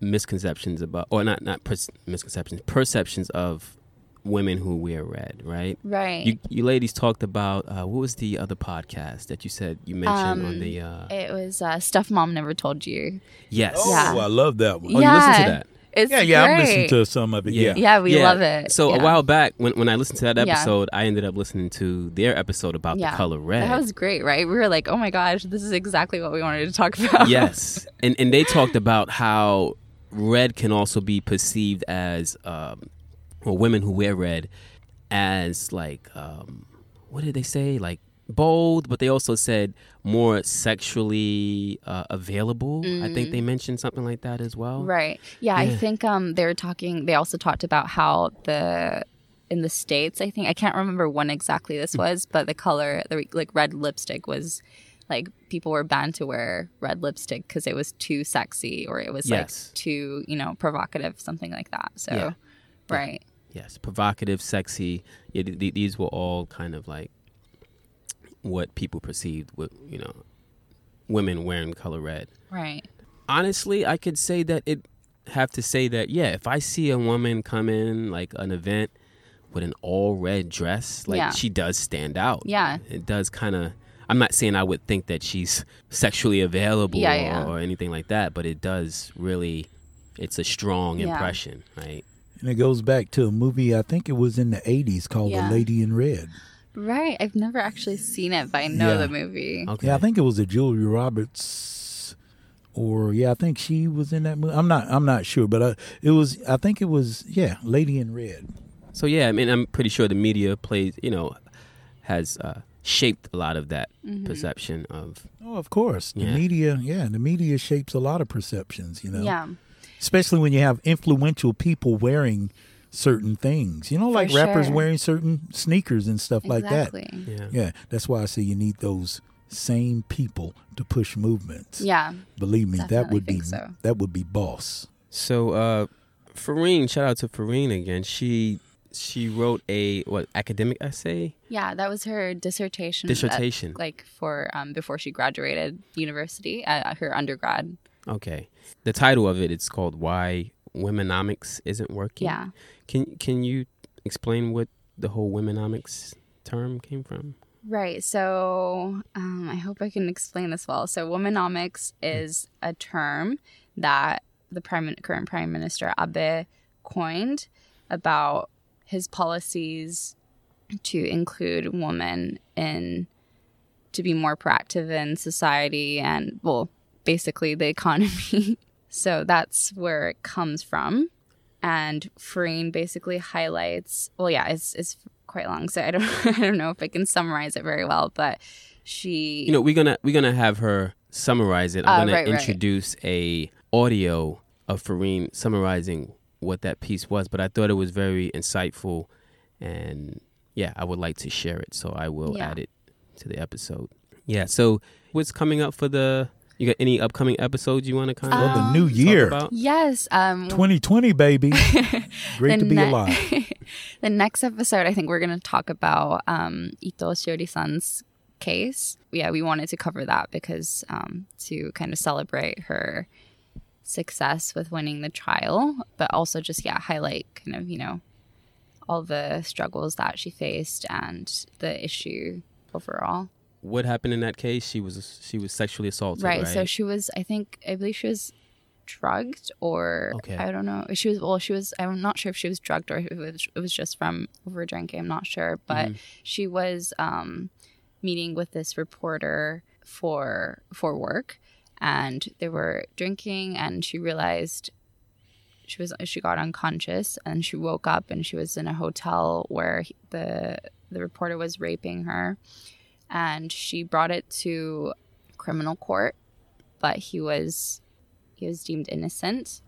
[SPEAKER 1] misconceptions about, or not not pers- misconceptions, perceptions of women who wear red, right?
[SPEAKER 2] Right.
[SPEAKER 1] You, you ladies talked about uh, what was the other podcast that you said you mentioned on
[SPEAKER 2] Um,
[SPEAKER 1] the uh,
[SPEAKER 2] it was uh, stuff mom never told you.
[SPEAKER 1] yes.
[SPEAKER 3] Oh,
[SPEAKER 2] Yeah.
[SPEAKER 3] I love that one.
[SPEAKER 1] Oh, you listened to
[SPEAKER 2] Yeah.
[SPEAKER 1] that?
[SPEAKER 2] It's
[SPEAKER 3] Yeah, yeah, I've
[SPEAKER 2] great.
[SPEAKER 3] listened to some of it. Yeah.
[SPEAKER 2] Yeah, we love it.
[SPEAKER 1] So a while back, when when I listened to that
[SPEAKER 2] Yeah.
[SPEAKER 1] episode, I ended up listening to their episode about
[SPEAKER 2] Yeah.
[SPEAKER 1] the color red.
[SPEAKER 2] That was great, right? We were like, oh my gosh, this is exactly what we wanted to talk [LAUGHS] about.
[SPEAKER 1] yes, and and they talked about how red can also be perceived as, um, well, women who wear red as like, um, what did they say? Like bold, but they also said more sexually uh, available. I think they mentioned something like that as well.
[SPEAKER 2] Right. Yeah, I think um they were talking they also talked about how the in the states, I think I can't remember when exactly this
[SPEAKER 1] Mm.
[SPEAKER 2] was, but the color the like red lipstick was like people were banned to wear red lipstick because it was too sexy or it was
[SPEAKER 1] Yes.
[SPEAKER 2] like too, you know, provocative, something like that. So
[SPEAKER 1] Yeah.
[SPEAKER 2] right.
[SPEAKER 1] Yes, provocative, sexy. Yeah, th- th- these were all kind of like what people perceived with you know women wearing color red.
[SPEAKER 2] Right.
[SPEAKER 1] honestly, I could say that it have to say that yeah, if I see a woman come in like an event with an all red dress, like
[SPEAKER 2] Yeah.
[SPEAKER 1] she does stand out.
[SPEAKER 2] Yeah.
[SPEAKER 1] It does kind of I'm not saying I would think that she's sexually available
[SPEAKER 2] Yeah,
[SPEAKER 1] or,
[SPEAKER 2] yeah.
[SPEAKER 1] or anything like that, but it does really it's a strong
[SPEAKER 2] Yeah.
[SPEAKER 1] impression, right?
[SPEAKER 3] And it goes back to a movie, I think it was in the 80s called
[SPEAKER 2] Yeah.
[SPEAKER 3] The Lady in Red.
[SPEAKER 2] Right. I've never actually seen it, but I know
[SPEAKER 3] Yeah.
[SPEAKER 2] the movie.
[SPEAKER 1] Okay.
[SPEAKER 3] Yeah, I think it was a Julia Roberts or yeah, I think she was in that movie. I'm not I'm not sure, but uh, it was I think it was yeah, Lady in Red.
[SPEAKER 1] So yeah, I mean, I'm pretty sure the media plays, you know, has uh, shaped a lot of that
[SPEAKER 2] Mm-hmm.
[SPEAKER 1] perception of
[SPEAKER 3] Oh, of course. The
[SPEAKER 1] Yeah.
[SPEAKER 3] media, yeah, the media shapes a lot of perceptions, you know.
[SPEAKER 2] Yeah.
[SPEAKER 3] Especially when you have influential people wearing certain things. You know, like
[SPEAKER 2] For
[SPEAKER 3] rappers
[SPEAKER 2] sure.
[SPEAKER 3] wearing certain sneakers and stuff like that.
[SPEAKER 1] Yeah.
[SPEAKER 3] Yeah, that's why I say you need those same people to push movements.
[SPEAKER 2] Yeah.
[SPEAKER 3] Believe me, that would be
[SPEAKER 2] so.
[SPEAKER 3] that would be boss.
[SPEAKER 1] So uh Farine, shout out to Farine again. She she wrote a what academic essay?
[SPEAKER 2] Yeah, that was her dissertation. that-
[SPEAKER 1] Dissertation.
[SPEAKER 2] like for um before she graduated university, uh, her undergrad.
[SPEAKER 1] Okay. The title of it it's called Why Womenomics Isn't Working.
[SPEAKER 2] Yeah.
[SPEAKER 1] Can can you explain what the whole womenomics term came from?
[SPEAKER 2] Right. So um, I hope I can explain this well. So womenomics is a term that the prime current prime minister Abe coined about his policies to include women in to be more proactive in society and well basically the economy [LAUGHS] so that's where it comes from and Farine basically highlights well yeah it's, it's quite long so I don't [LAUGHS] I don't know if I can summarize it very well but she
[SPEAKER 1] You know, we're gonna we're gonna have her summarize it. I'm
[SPEAKER 2] Uh,
[SPEAKER 1] gonna
[SPEAKER 2] right, right.
[SPEAKER 1] introduce a audio of Farine summarizing what that piece was, but I thought it was very insightful and yeah, I would like to share it. So I will
[SPEAKER 2] Yeah.
[SPEAKER 1] add it to the episode. Yeah, so what's coming up for the you got any upcoming episodes you want to kind of
[SPEAKER 3] Well, the
[SPEAKER 2] Um,
[SPEAKER 3] new
[SPEAKER 1] talk
[SPEAKER 3] year,
[SPEAKER 1] about?
[SPEAKER 2] yes um
[SPEAKER 3] 2020, baby. [LAUGHS] Great to be
[SPEAKER 2] ne-
[SPEAKER 3] alive. [LAUGHS]
[SPEAKER 2] the next episode, I think we're going to talk about um, Ito Shiori-san's case. Yeah, we wanted to cover that because um, to kind of celebrate her success with winning the trial, but also just yeah highlight kind of you know all the struggles that she faced and the issue overall.
[SPEAKER 1] What happened in that case? She was she was sexually assaulted, right?
[SPEAKER 2] Right. So she was, I think, I believe she was drugged or
[SPEAKER 1] Okay.
[SPEAKER 2] I don't know. She was, well, she was, I'm not sure if she was drugged or if it was, it was just from over drinking. I'm not sure. But she was um, meeting with this reporter for for work and they were drinking and she realized she was she got unconscious and she woke up and she was in a hotel where he- the the reporter was raping her and she brought it to criminal court, but he was he was deemed innocent,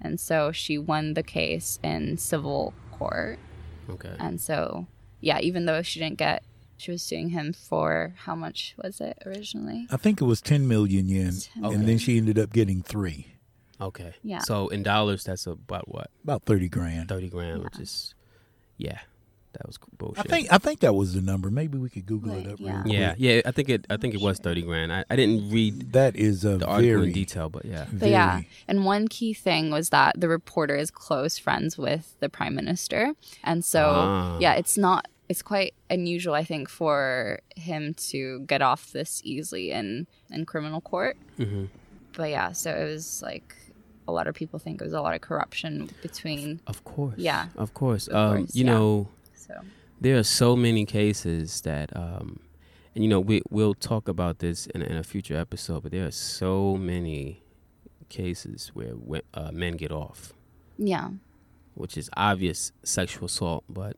[SPEAKER 2] and so she won the case in civil court.
[SPEAKER 1] Okay.
[SPEAKER 2] And so, yeah, even though she didn't get, she was suing him for how much was it originally?
[SPEAKER 3] I think it was 10 million yen,
[SPEAKER 2] 10
[SPEAKER 3] and then she ended up getting three,
[SPEAKER 1] Okay.
[SPEAKER 2] Yeah.
[SPEAKER 1] So in dollars, that's about what?
[SPEAKER 3] about 30 grand.
[SPEAKER 1] Thirty grand, which is, yeah, that was bullshit.
[SPEAKER 3] I think I think that was the number. Maybe we could Google it up.
[SPEAKER 2] yeah.
[SPEAKER 3] Real quick.
[SPEAKER 1] Yeah, yeah. I think it. I think it was thirty grand. I, I didn't read
[SPEAKER 3] That is a
[SPEAKER 1] the article
[SPEAKER 3] very
[SPEAKER 1] in detail, but yeah.
[SPEAKER 2] But yeah, and one key thing was that the reporter is close friends with the prime minister, and so
[SPEAKER 1] Ah.
[SPEAKER 2] yeah, it's not. It's quite unusual, I think, for him to get off this easily in in criminal court.
[SPEAKER 1] hmm
[SPEAKER 2] But yeah, so it was like a lot of people think it was a lot of corruption between.
[SPEAKER 1] Of course.
[SPEAKER 2] Yeah.
[SPEAKER 1] Of course.
[SPEAKER 2] Of
[SPEAKER 1] um,
[SPEAKER 2] course,
[SPEAKER 1] you
[SPEAKER 2] yeah.
[SPEAKER 1] know,
[SPEAKER 2] So
[SPEAKER 1] there are so many cases that, um, and you know, we we'll talk about this in, in a future episode. But there are so many cases where uh, men get off,
[SPEAKER 2] yeah,
[SPEAKER 1] which is obvious sexual assault. But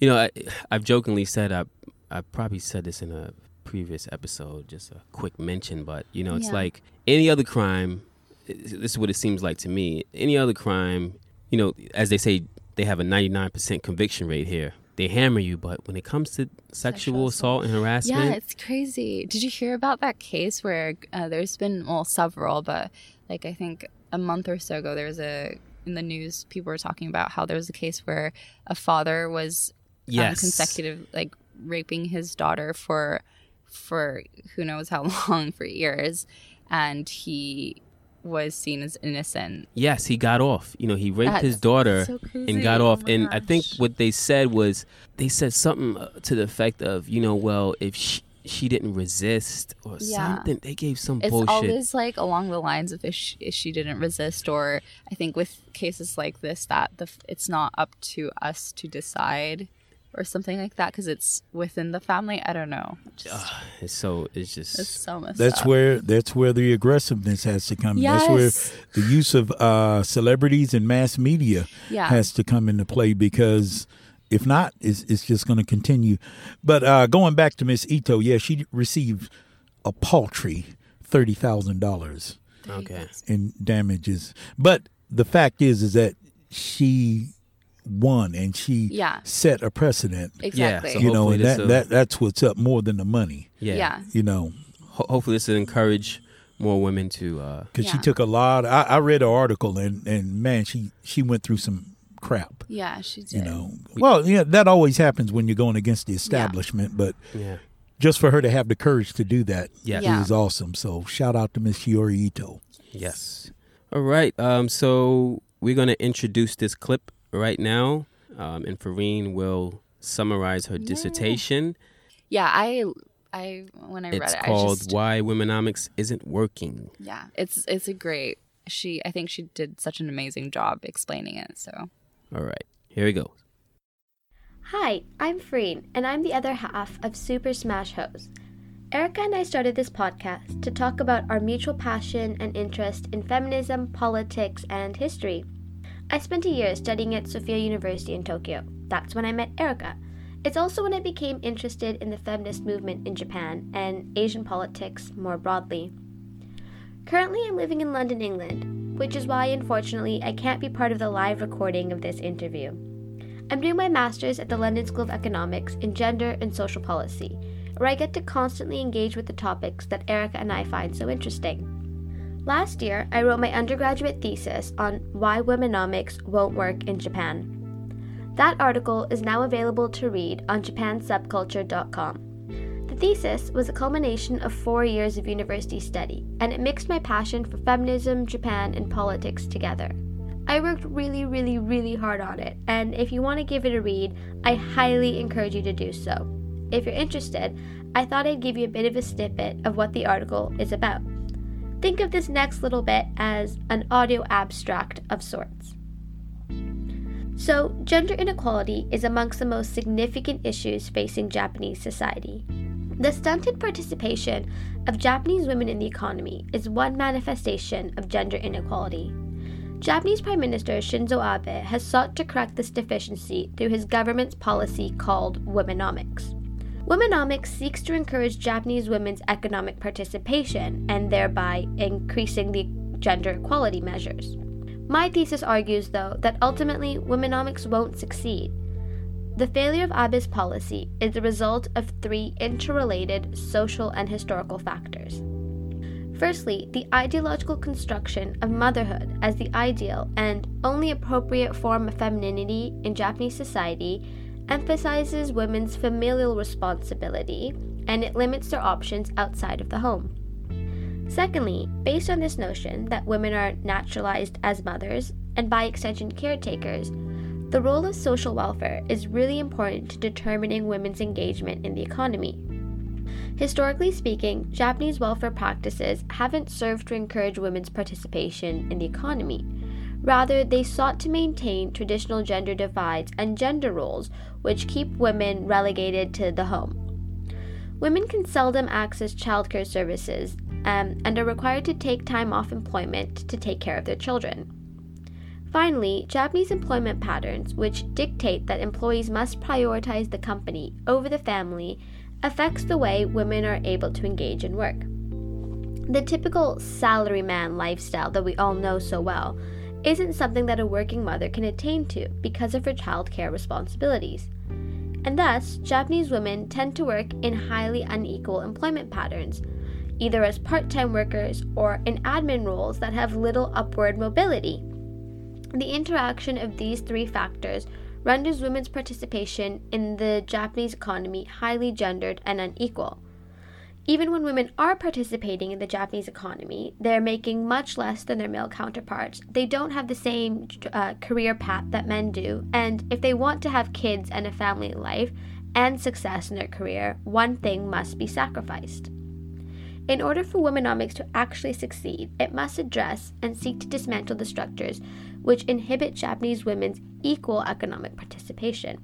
[SPEAKER 1] you know, I, I've jokingly said I I probably said this in a previous episode, just a quick mention. But you know, it's
[SPEAKER 2] Yeah.
[SPEAKER 1] like any other crime. This is what it seems like to me. Any other crime, you know, as they say, they have a ninety nine percent conviction rate here. They hammer you, but when it comes to sexual,
[SPEAKER 2] Sexual
[SPEAKER 1] assault. and harassment,
[SPEAKER 2] yeah, it's crazy. Did you hear about that case where uh, there's been well several, but like I think a month or so ago there was a in the news people were talking about how there was a case where a father was um,
[SPEAKER 1] yes,
[SPEAKER 2] consecutive like raping his daughter for for who knows how [LAUGHS] long for years. And he was seen as innocent
[SPEAKER 1] Yes, he got off. You know, he raped his daughter
[SPEAKER 2] so
[SPEAKER 1] and got
[SPEAKER 2] Oh
[SPEAKER 1] off.
[SPEAKER 2] my
[SPEAKER 1] and I think what they said was they said something uh, to the effect of, you know, well, if she, she didn't resist or
[SPEAKER 2] Yeah.
[SPEAKER 1] something, they gave some
[SPEAKER 2] it's
[SPEAKER 1] bullshit.
[SPEAKER 2] always like along the lines of if she, if she didn't resist or i think with cases like this that the it's not up to us to decide or something like that because it's within the family i don't know just,
[SPEAKER 1] it's so it's just
[SPEAKER 2] it's so messed
[SPEAKER 3] That's
[SPEAKER 2] up.
[SPEAKER 3] where that's where the aggressiveness has to come.
[SPEAKER 2] Yes.
[SPEAKER 3] That's where the use of uh, celebrities and mass media
[SPEAKER 2] Yeah.
[SPEAKER 3] has to come into play because if not, it's, it's just going to continue. But uh, going back to Miss Ito, yeah, she received a paltry thirty thousand dollars
[SPEAKER 1] okay.
[SPEAKER 3] in damages. But the fact is, is that she won and she
[SPEAKER 2] Yeah.
[SPEAKER 3] set a precedent.
[SPEAKER 2] exactly
[SPEAKER 1] so
[SPEAKER 3] you know, and that,
[SPEAKER 1] will-
[SPEAKER 3] that that's what's up more than the money.
[SPEAKER 1] Yeah.
[SPEAKER 2] yeah
[SPEAKER 3] You know,
[SPEAKER 1] Ho- hopefully this will encourage more women to uh
[SPEAKER 3] because she took a lot. I, I read her article and and man, she she went through some crap.
[SPEAKER 2] yeah she did
[SPEAKER 3] You know, well, yeah, that always happens when you're going against the establishment. But
[SPEAKER 1] yeah.
[SPEAKER 3] just for her to have the courage to do that,
[SPEAKER 1] Yes.
[SPEAKER 3] it
[SPEAKER 2] Yeah.
[SPEAKER 3] was awesome. So shout out to Miss Shiori Ito.
[SPEAKER 1] Yes. All right. Um so we're going to introduce this clip right now. Um and Farine will summarize her dissertation.
[SPEAKER 2] yeah i i when i read
[SPEAKER 1] It's
[SPEAKER 2] it i
[SPEAKER 1] called
[SPEAKER 2] just
[SPEAKER 1] Why Womenomics Isn't Working.
[SPEAKER 2] yeah it's it's a great she i think she did such an amazing job explaining it so
[SPEAKER 1] All right. Here we go.
[SPEAKER 5] Hi, I'm Farine, and I'm the other half of Super Smash Hoes. Erica and I started this podcast to talk about our mutual passion and interest in feminism, politics, and history. I spent a year studying at Sophia University in Tokyo. That's when I met Erica. It's also when I became interested in the feminist movement in Japan and Asian politics more broadly. Currently, I'm living in London, England, which is why, unfortunately, I can't be part of the live recording of this interview. I'm doing my master's at the London School of Economics in Gender and Social Policy, where I get to constantly engage with the topics that Erica and I find so interesting. Last year, I wrote my undergraduate thesis on why womenomics won't work in Japan. That article is now available to read on japansubculture.com. The thesis was a culmination of four years of university study, and it mixed my passion for feminism, Japan, and politics together. I worked really, really, really hard on it, and if you want to give it a read, I highly encourage you to do so. If you're interested, I thought I'd give you a bit of a snippet of what the article is about. Think of this next little bit as an audio abstract of sorts. So, gender inequality is amongst the most significant issues facing Japanese society. The stunted participation of Japanese women in the economy is one manifestation of gender inequality. Japanese Prime Minister Shinzo Abe has sought to correct this deficiency through his government's policy called Womenomics. Womenomics seeks to encourage Japanese women's economic participation and thereby increasing the gender equality measures. My thesis argues, though, that ultimately Womenomics won't succeed. The failure of Abe's policy is the result of three interrelated social and historical factors. Firstly, the ideological construction of motherhood as the ideal and only appropriate form of femininity in Japanese society emphasizes women's familial responsibility and it limits their options outside of the home. Secondly, based on this notion that women are naturalized as mothers and by extension caretakers, the role of social welfare is really important to determining women's engagement in the economy. Historically speaking, Japanese welfare practices haven't served to encourage women's participation in the economy. Rather, they sought to maintain traditional gender divides and gender roles, which keep women relegated to the home. Women can seldom access childcare services um, and are required to take time off employment to take care of their children. Finally, Japanese employment patterns, which dictate that employees must prioritize the company over the family, affects the way women are able to engage in work. The typical salaryman lifestyle that we all know so well isn't something that a working mother can attain to because of her childcare responsibilities. And thus, Japanese women tend to work in highly unequal employment patterns, either as part time workers or in admin roles that have little upward mobility. The interaction of these three factors renders women's participation in the Japanese economy highly gendered and unequal. Even when women are participating in the Japanese economy, they're making much less than their male counterparts. They don't have the same uh, career path that men do, and if they want to have kids and a family life and success in their career, one thing must be sacrificed. In order for Womenomics to actually succeed, it must address and seek to dismantle the structures which inhibit Japanese women's equal economic participation.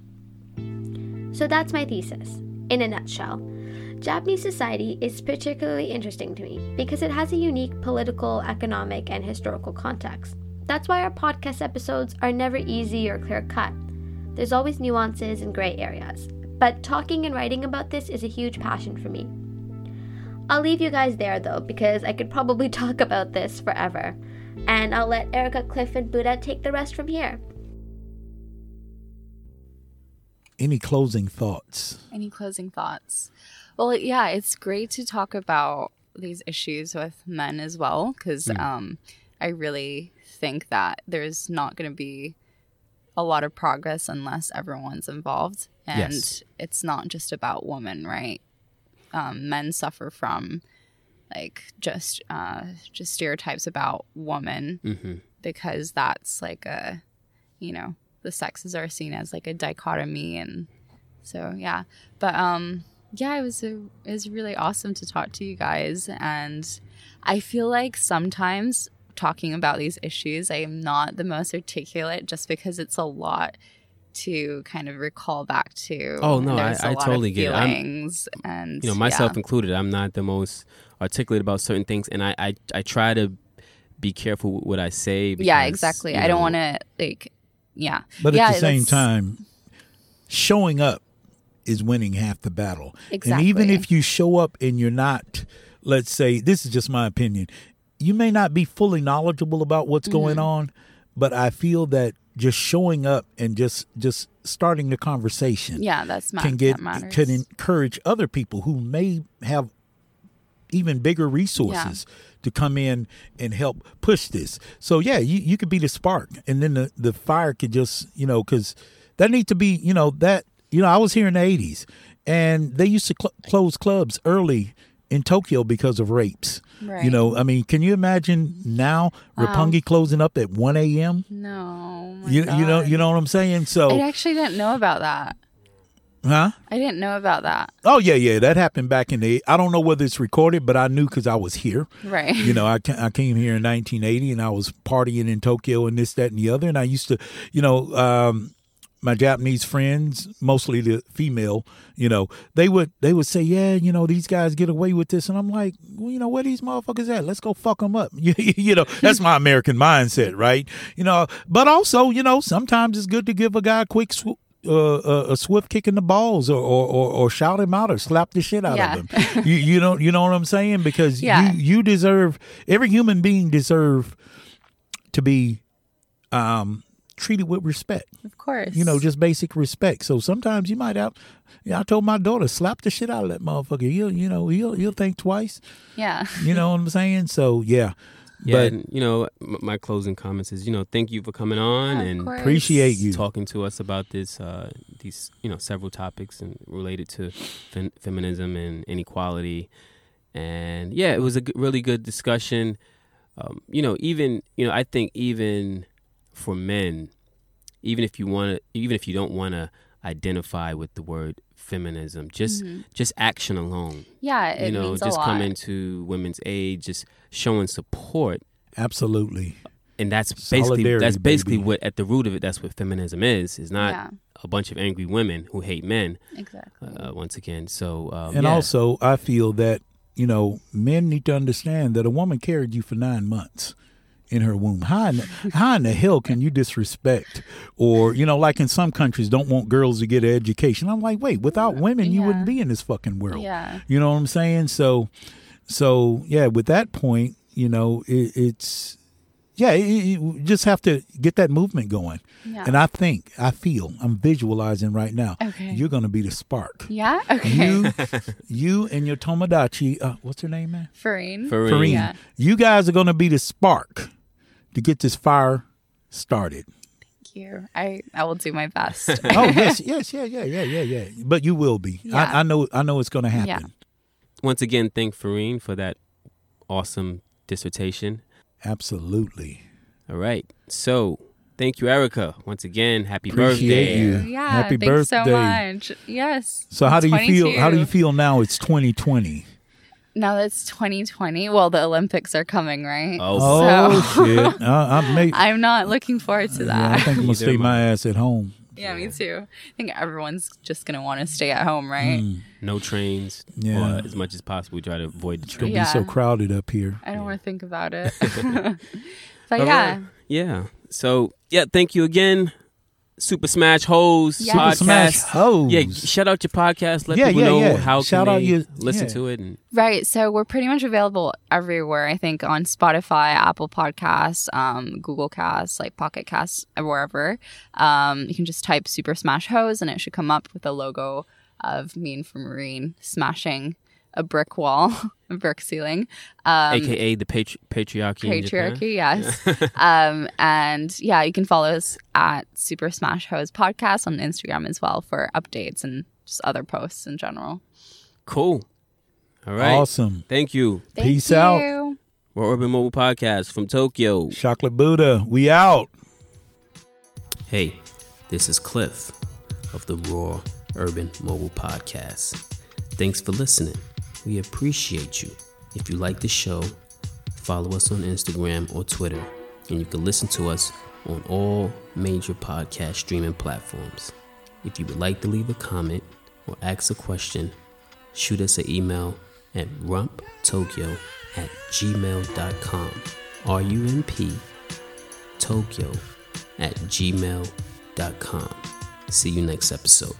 [SPEAKER 5] So that's my thesis, in a nutshell. Japanese society is particularly interesting to me because it has a unique political, economic, and historical context. That's why our podcast episodes are never easy or clear cut. There's always nuances and gray areas. But talking and writing about this is a huge passion for me. I'll leave you guys there though, because I could probably [LAUGHS] talk about this forever. And I'll let Erica, Cliff, and Buddha take the rest from here.
[SPEAKER 3] Any closing thoughts?
[SPEAKER 2] Any closing thoughts? Well, yeah, it's great to talk about these issues with men as well because mm. um, I really think that there's not going to be a lot of progress unless everyone's involved. And yes. it's not just about women, right? Um, men suffer from like just uh, just stereotypes about women mm-hmm. because that's like a you know the sexes are seen as like a dichotomy and so yeah but um yeah, it was a, it was really awesome to talk to you guys, and I feel like sometimes talking about these issues, I am not the most articulate just because it's a lot to kind of recall back to.
[SPEAKER 1] Oh no, I, I totally get it.
[SPEAKER 2] I'm, and
[SPEAKER 1] you know, myself yeah. included, I'm not the most articulate about certain things, and I I, I try to be careful with what I say.
[SPEAKER 2] Because, yeah, exactly. I don't want to like, yeah.
[SPEAKER 3] But
[SPEAKER 2] yeah,
[SPEAKER 3] at the same time, showing up is winning half the battle.
[SPEAKER 2] Exactly.
[SPEAKER 3] And even if you show up and you're not, let's say, this is just my opinion, you may not be fully knowledgeable about what's mm-hmm. going on, but I feel that just showing up and just just starting the conversation
[SPEAKER 2] yeah that's
[SPEAKER 3] can get can encourage other people who may have even bigger resources yeah. to come in and help push this so yeah you, you could be the spark and then the, the fire could just you know because that needs to be you know that you know, I was here in the 80s and they used to cl- close clubs early in Tokyo because of rapes. Right. You know, I mean, can you imagine now wow. Roppongi closing up at 1 a.m.?
[SPEAKER 2] No.
[SPEAKER 3] You, you know, you know what I'm saying? So
[SPEAKER 2] I actually didn't know about that.
[SPEAKER 3] Huh?
[SPEAKER 2] I didn't know about that.
[SPEAKER 3] Oh yeah, yeah, that happened back in the. I don't know whether it's recorded, but I knew because I was here.
[SPEAKER 2] Right.
[SPEAKER 3] You know, I I came here in 1980, and I was partying in Tokyo and this, that, and the other, and I used to, you know, um, my Japanese friends, mostly the female, you know, they would they would say, yeah, you know, these guys get away with this, and I'm like, well, you know, where these motherfuckers at? Let's go fuck them up. [LAUGHS] you know, that's my American mindset, right? You know, but also, you know, sometimes it's good to give a guy a quick sw- uh, uh, a swift kick in the balls, or, or or or shout him out, or slap the shit out
[SPEAKER 2] Yeah.
[SPEAKER 3] of him. you you know you know what I'm saying? Because [LAUGHS]
[SPEAKER 2] Yeah.
[SPEAKER 3] you you deserve every human being deserve to be um treated with respect.
[SPEAKER 2] Of course.
[SPEAKER 3] You know, just basic respect. So sometimes you might have. Yeah, I told my daughter slap the shit out of that motherfucker. He'll you know he'll he'll think twice.
[SPEAKER 2] yeah.
[SPEAKER 3] You know what I'm saying? So yeah,
[SPEAKER 1] Yeah,
[SPEAKER 3] but
[SPEAKER 1] and, you know, m- my closing comments is, you know, thank you for coming on
[SPEAKER 2] Of
[SPEAKER 1] and
[SPEAKER 2] course.
[SPEAKER 3] appreciate you.
[SPEAKER 1] talking to us about this, uh, these, you know, several topics and related to fem- feminism and inequality. And yeah, it was a g- really good discussion. Um, you know, even, you know, I think even for men, even if you want to, even if you don't want to identify with the word feminism, just, just action alone,
[SPEAKER 2] Yeah. Mm-hmm. It
[SPEAKER 1] you know,
[SPEAKER 2] means
[SPEAKER 1] just coming to women's aid, just showing support
[SPEAKER 3] absolutely.
[SPEAKER 1] and that's basically that's basically
[SPEAKER 3] baby.
[SPEAKER 1] what at the root of it that's what feminism is is not
[SPEAKER 2] Yeah.
[SPEAKER 1] a bunch of angry women who hate men
[SPEAKER 2] Exactly.
[SPEAKER 1] uh, once again so um,
[SPEAKER 3] And
[SPEAKER 1] yeah.
[SPEAKER 3] also, I feel that you know men need to understand that a woman carried you for nine months in her womb. How in, how in the hell can you disrespect or you know, like in some countries, don't want girls to get an education? I'm like, wait, without women, you
[SPEAKER 2] Yeah.
[SPEAKER 3] wouldn't be in this fucking world.
[SPEAKER 2] Yeah.
[SPEAKER 3] You know what I'm saying? So, so yeah, with that point, you know, it, it's yeah, it, it- you just have to get that movement going.
[SPEAKER 2] Yeah.
[SPEAKER 3] And I think, I feel, I'm visualizing right now.
[SPEAKER 2] Okay.
[SPEAKER 3] You're going to be the spark.
[SPEAKER 2] Yeah. Okay.
[SPEAKER 3] You, [LAUGHS] you and your Tomodachi, uh, what's her name, man?
[SPEAKER 2] Farine.
[SPEAKER 1] Farine.
[SPEAKER 3] Farine.
[SPEAKER 2] Yeah.
[SPEAKER 3] You guys are going to be the spark to get this fire started.
[SPEAKER 2] Thank you. I, I will do my best. [LAUGHS]
[SPEAKER 3] Oh yes, yes, yeah, yeah, yeah, yeah, yeah. But you will be.
[SPEAKER 2] Yeah.
[SPEAKER 3] I, I know. I know it's going to happen.
[SPEAKER 2] Yeah.
[SPEAKER 1] once again thank Farine for that awesome dissertation
[SPEAKER 3] Absolutely.
[SPEAKER 1] all right so thank you Erica once again happy
[SPEAKER 3] Appreciate
[SPEAKER 1] birthday
[SPEAKER 3] you.
[SPEAKER 2] yeah.
[SPEAKER 3] Happy birthday.
[SPEAKER 2] thanks so much. Yes.
[SPEAKER 3] So how do you feel? How do you feel now? It's 2020.
[SPEAKER 2] Now that's 2020. Well, the Olympics are coming, right?
[SPEAKER 1] oh,
[SPEAKER 3] Oh
[SPEAKER 2] So-
[SPEAKER 3] shit! I, [LAUGHS] uh, I may,
[SPEAKER 2] I'm not looking forward to
[SPEAKER 3] yeah, I
[SPEAKER 2] that.
[SPEAKER 3] think I'm gonna stay my ass at home.
[SPEAKER 2] Yeah, me too. I think everyone's just gonna want to stay at home, right? Mm.
[SPEAKER 1] no trains
[SPEAKER 3] Yeah.
[SPEAKER 1] or as much as possible try to avoid the
[SPEAKER 3] It's gonna
[SPEAKER 1] train
[SPEAKER 3] be so crowded up here.
[SPEAKER 2] I don't want to think about it. [LAUGHS] [LAUGHS] but
[SPEAKER 1] All
[SPEAKER 2] yeah,
[SPEAKER 1] right. yeah so yeah thank you again Super Smash Hoes
[SPEAKER 2] Yes.
[SPEAKER 1] podcast
[SPEAKER 2] Super
[SPEAKER 3] Smash Hoes.
[SPEAKER 1] yeah shout out your podcast let
[SPEAKER 3] Yeah,
[SPEAKER 1] people
[SPEAKER 3] yeah,
[SPEAKER 1] know
[SPEAKER 3] yeah.
[SPEAKER 1] how
[SPEAKER 3] Shout
[SPEAKER 1] can
[SPEAKER 3] out
[SPEAKER 1] they
[SPEAKER 3] your-
[SPEAKER 1] listen
[SPEAKER 3] yeah.
[SPEAKER 1] to it and
[SPEAKER 2] right. So we're pretty much available everywhere. I think on Spotify, Apple Podcasts, um, Google Casts, like Pocket Casts, wherever. Um, you can just type Super Smash Hoes and it should come up with a logo of me and Farine smashing a brick wall, [LAUGHS] a brick ceiling. Um,
[SPEAKER 1] aka the patri- patriarchy in Japan.
[SPEAKER 2] patriarchy yes [LAUGHS] um and yeah you can follow us at super smash hoes podcast on instagram as well for updates and just other posts in general
[SPEAKER 1] Cool. All right.
[SPEAKER 3] Awesome.
[SPEAKER 1] Thank you.
[SPEAKER 2] Thank
[SPEAKER 3] Peace out.
[SPEAKER 2] you.
[SPEAKER 1] Raw Urban Mobile Podcast from Tokyo.
[SPEAKER 3] Chocolate Buddha. We out.
[SPEAKER 1] Hey, this is Cliff of the Raw Urban Mobile Podcast. Thanks for listening. We appreciate you. If you like the show, follow us on Instagram or Twitter, and you can listen to us on all major podcast streaming platforms. If you would like to leave a comment or ask a question, shoot us an email at rumptokyo at gmail.com. R U M P Tokyo at gmail.com. See you next episode.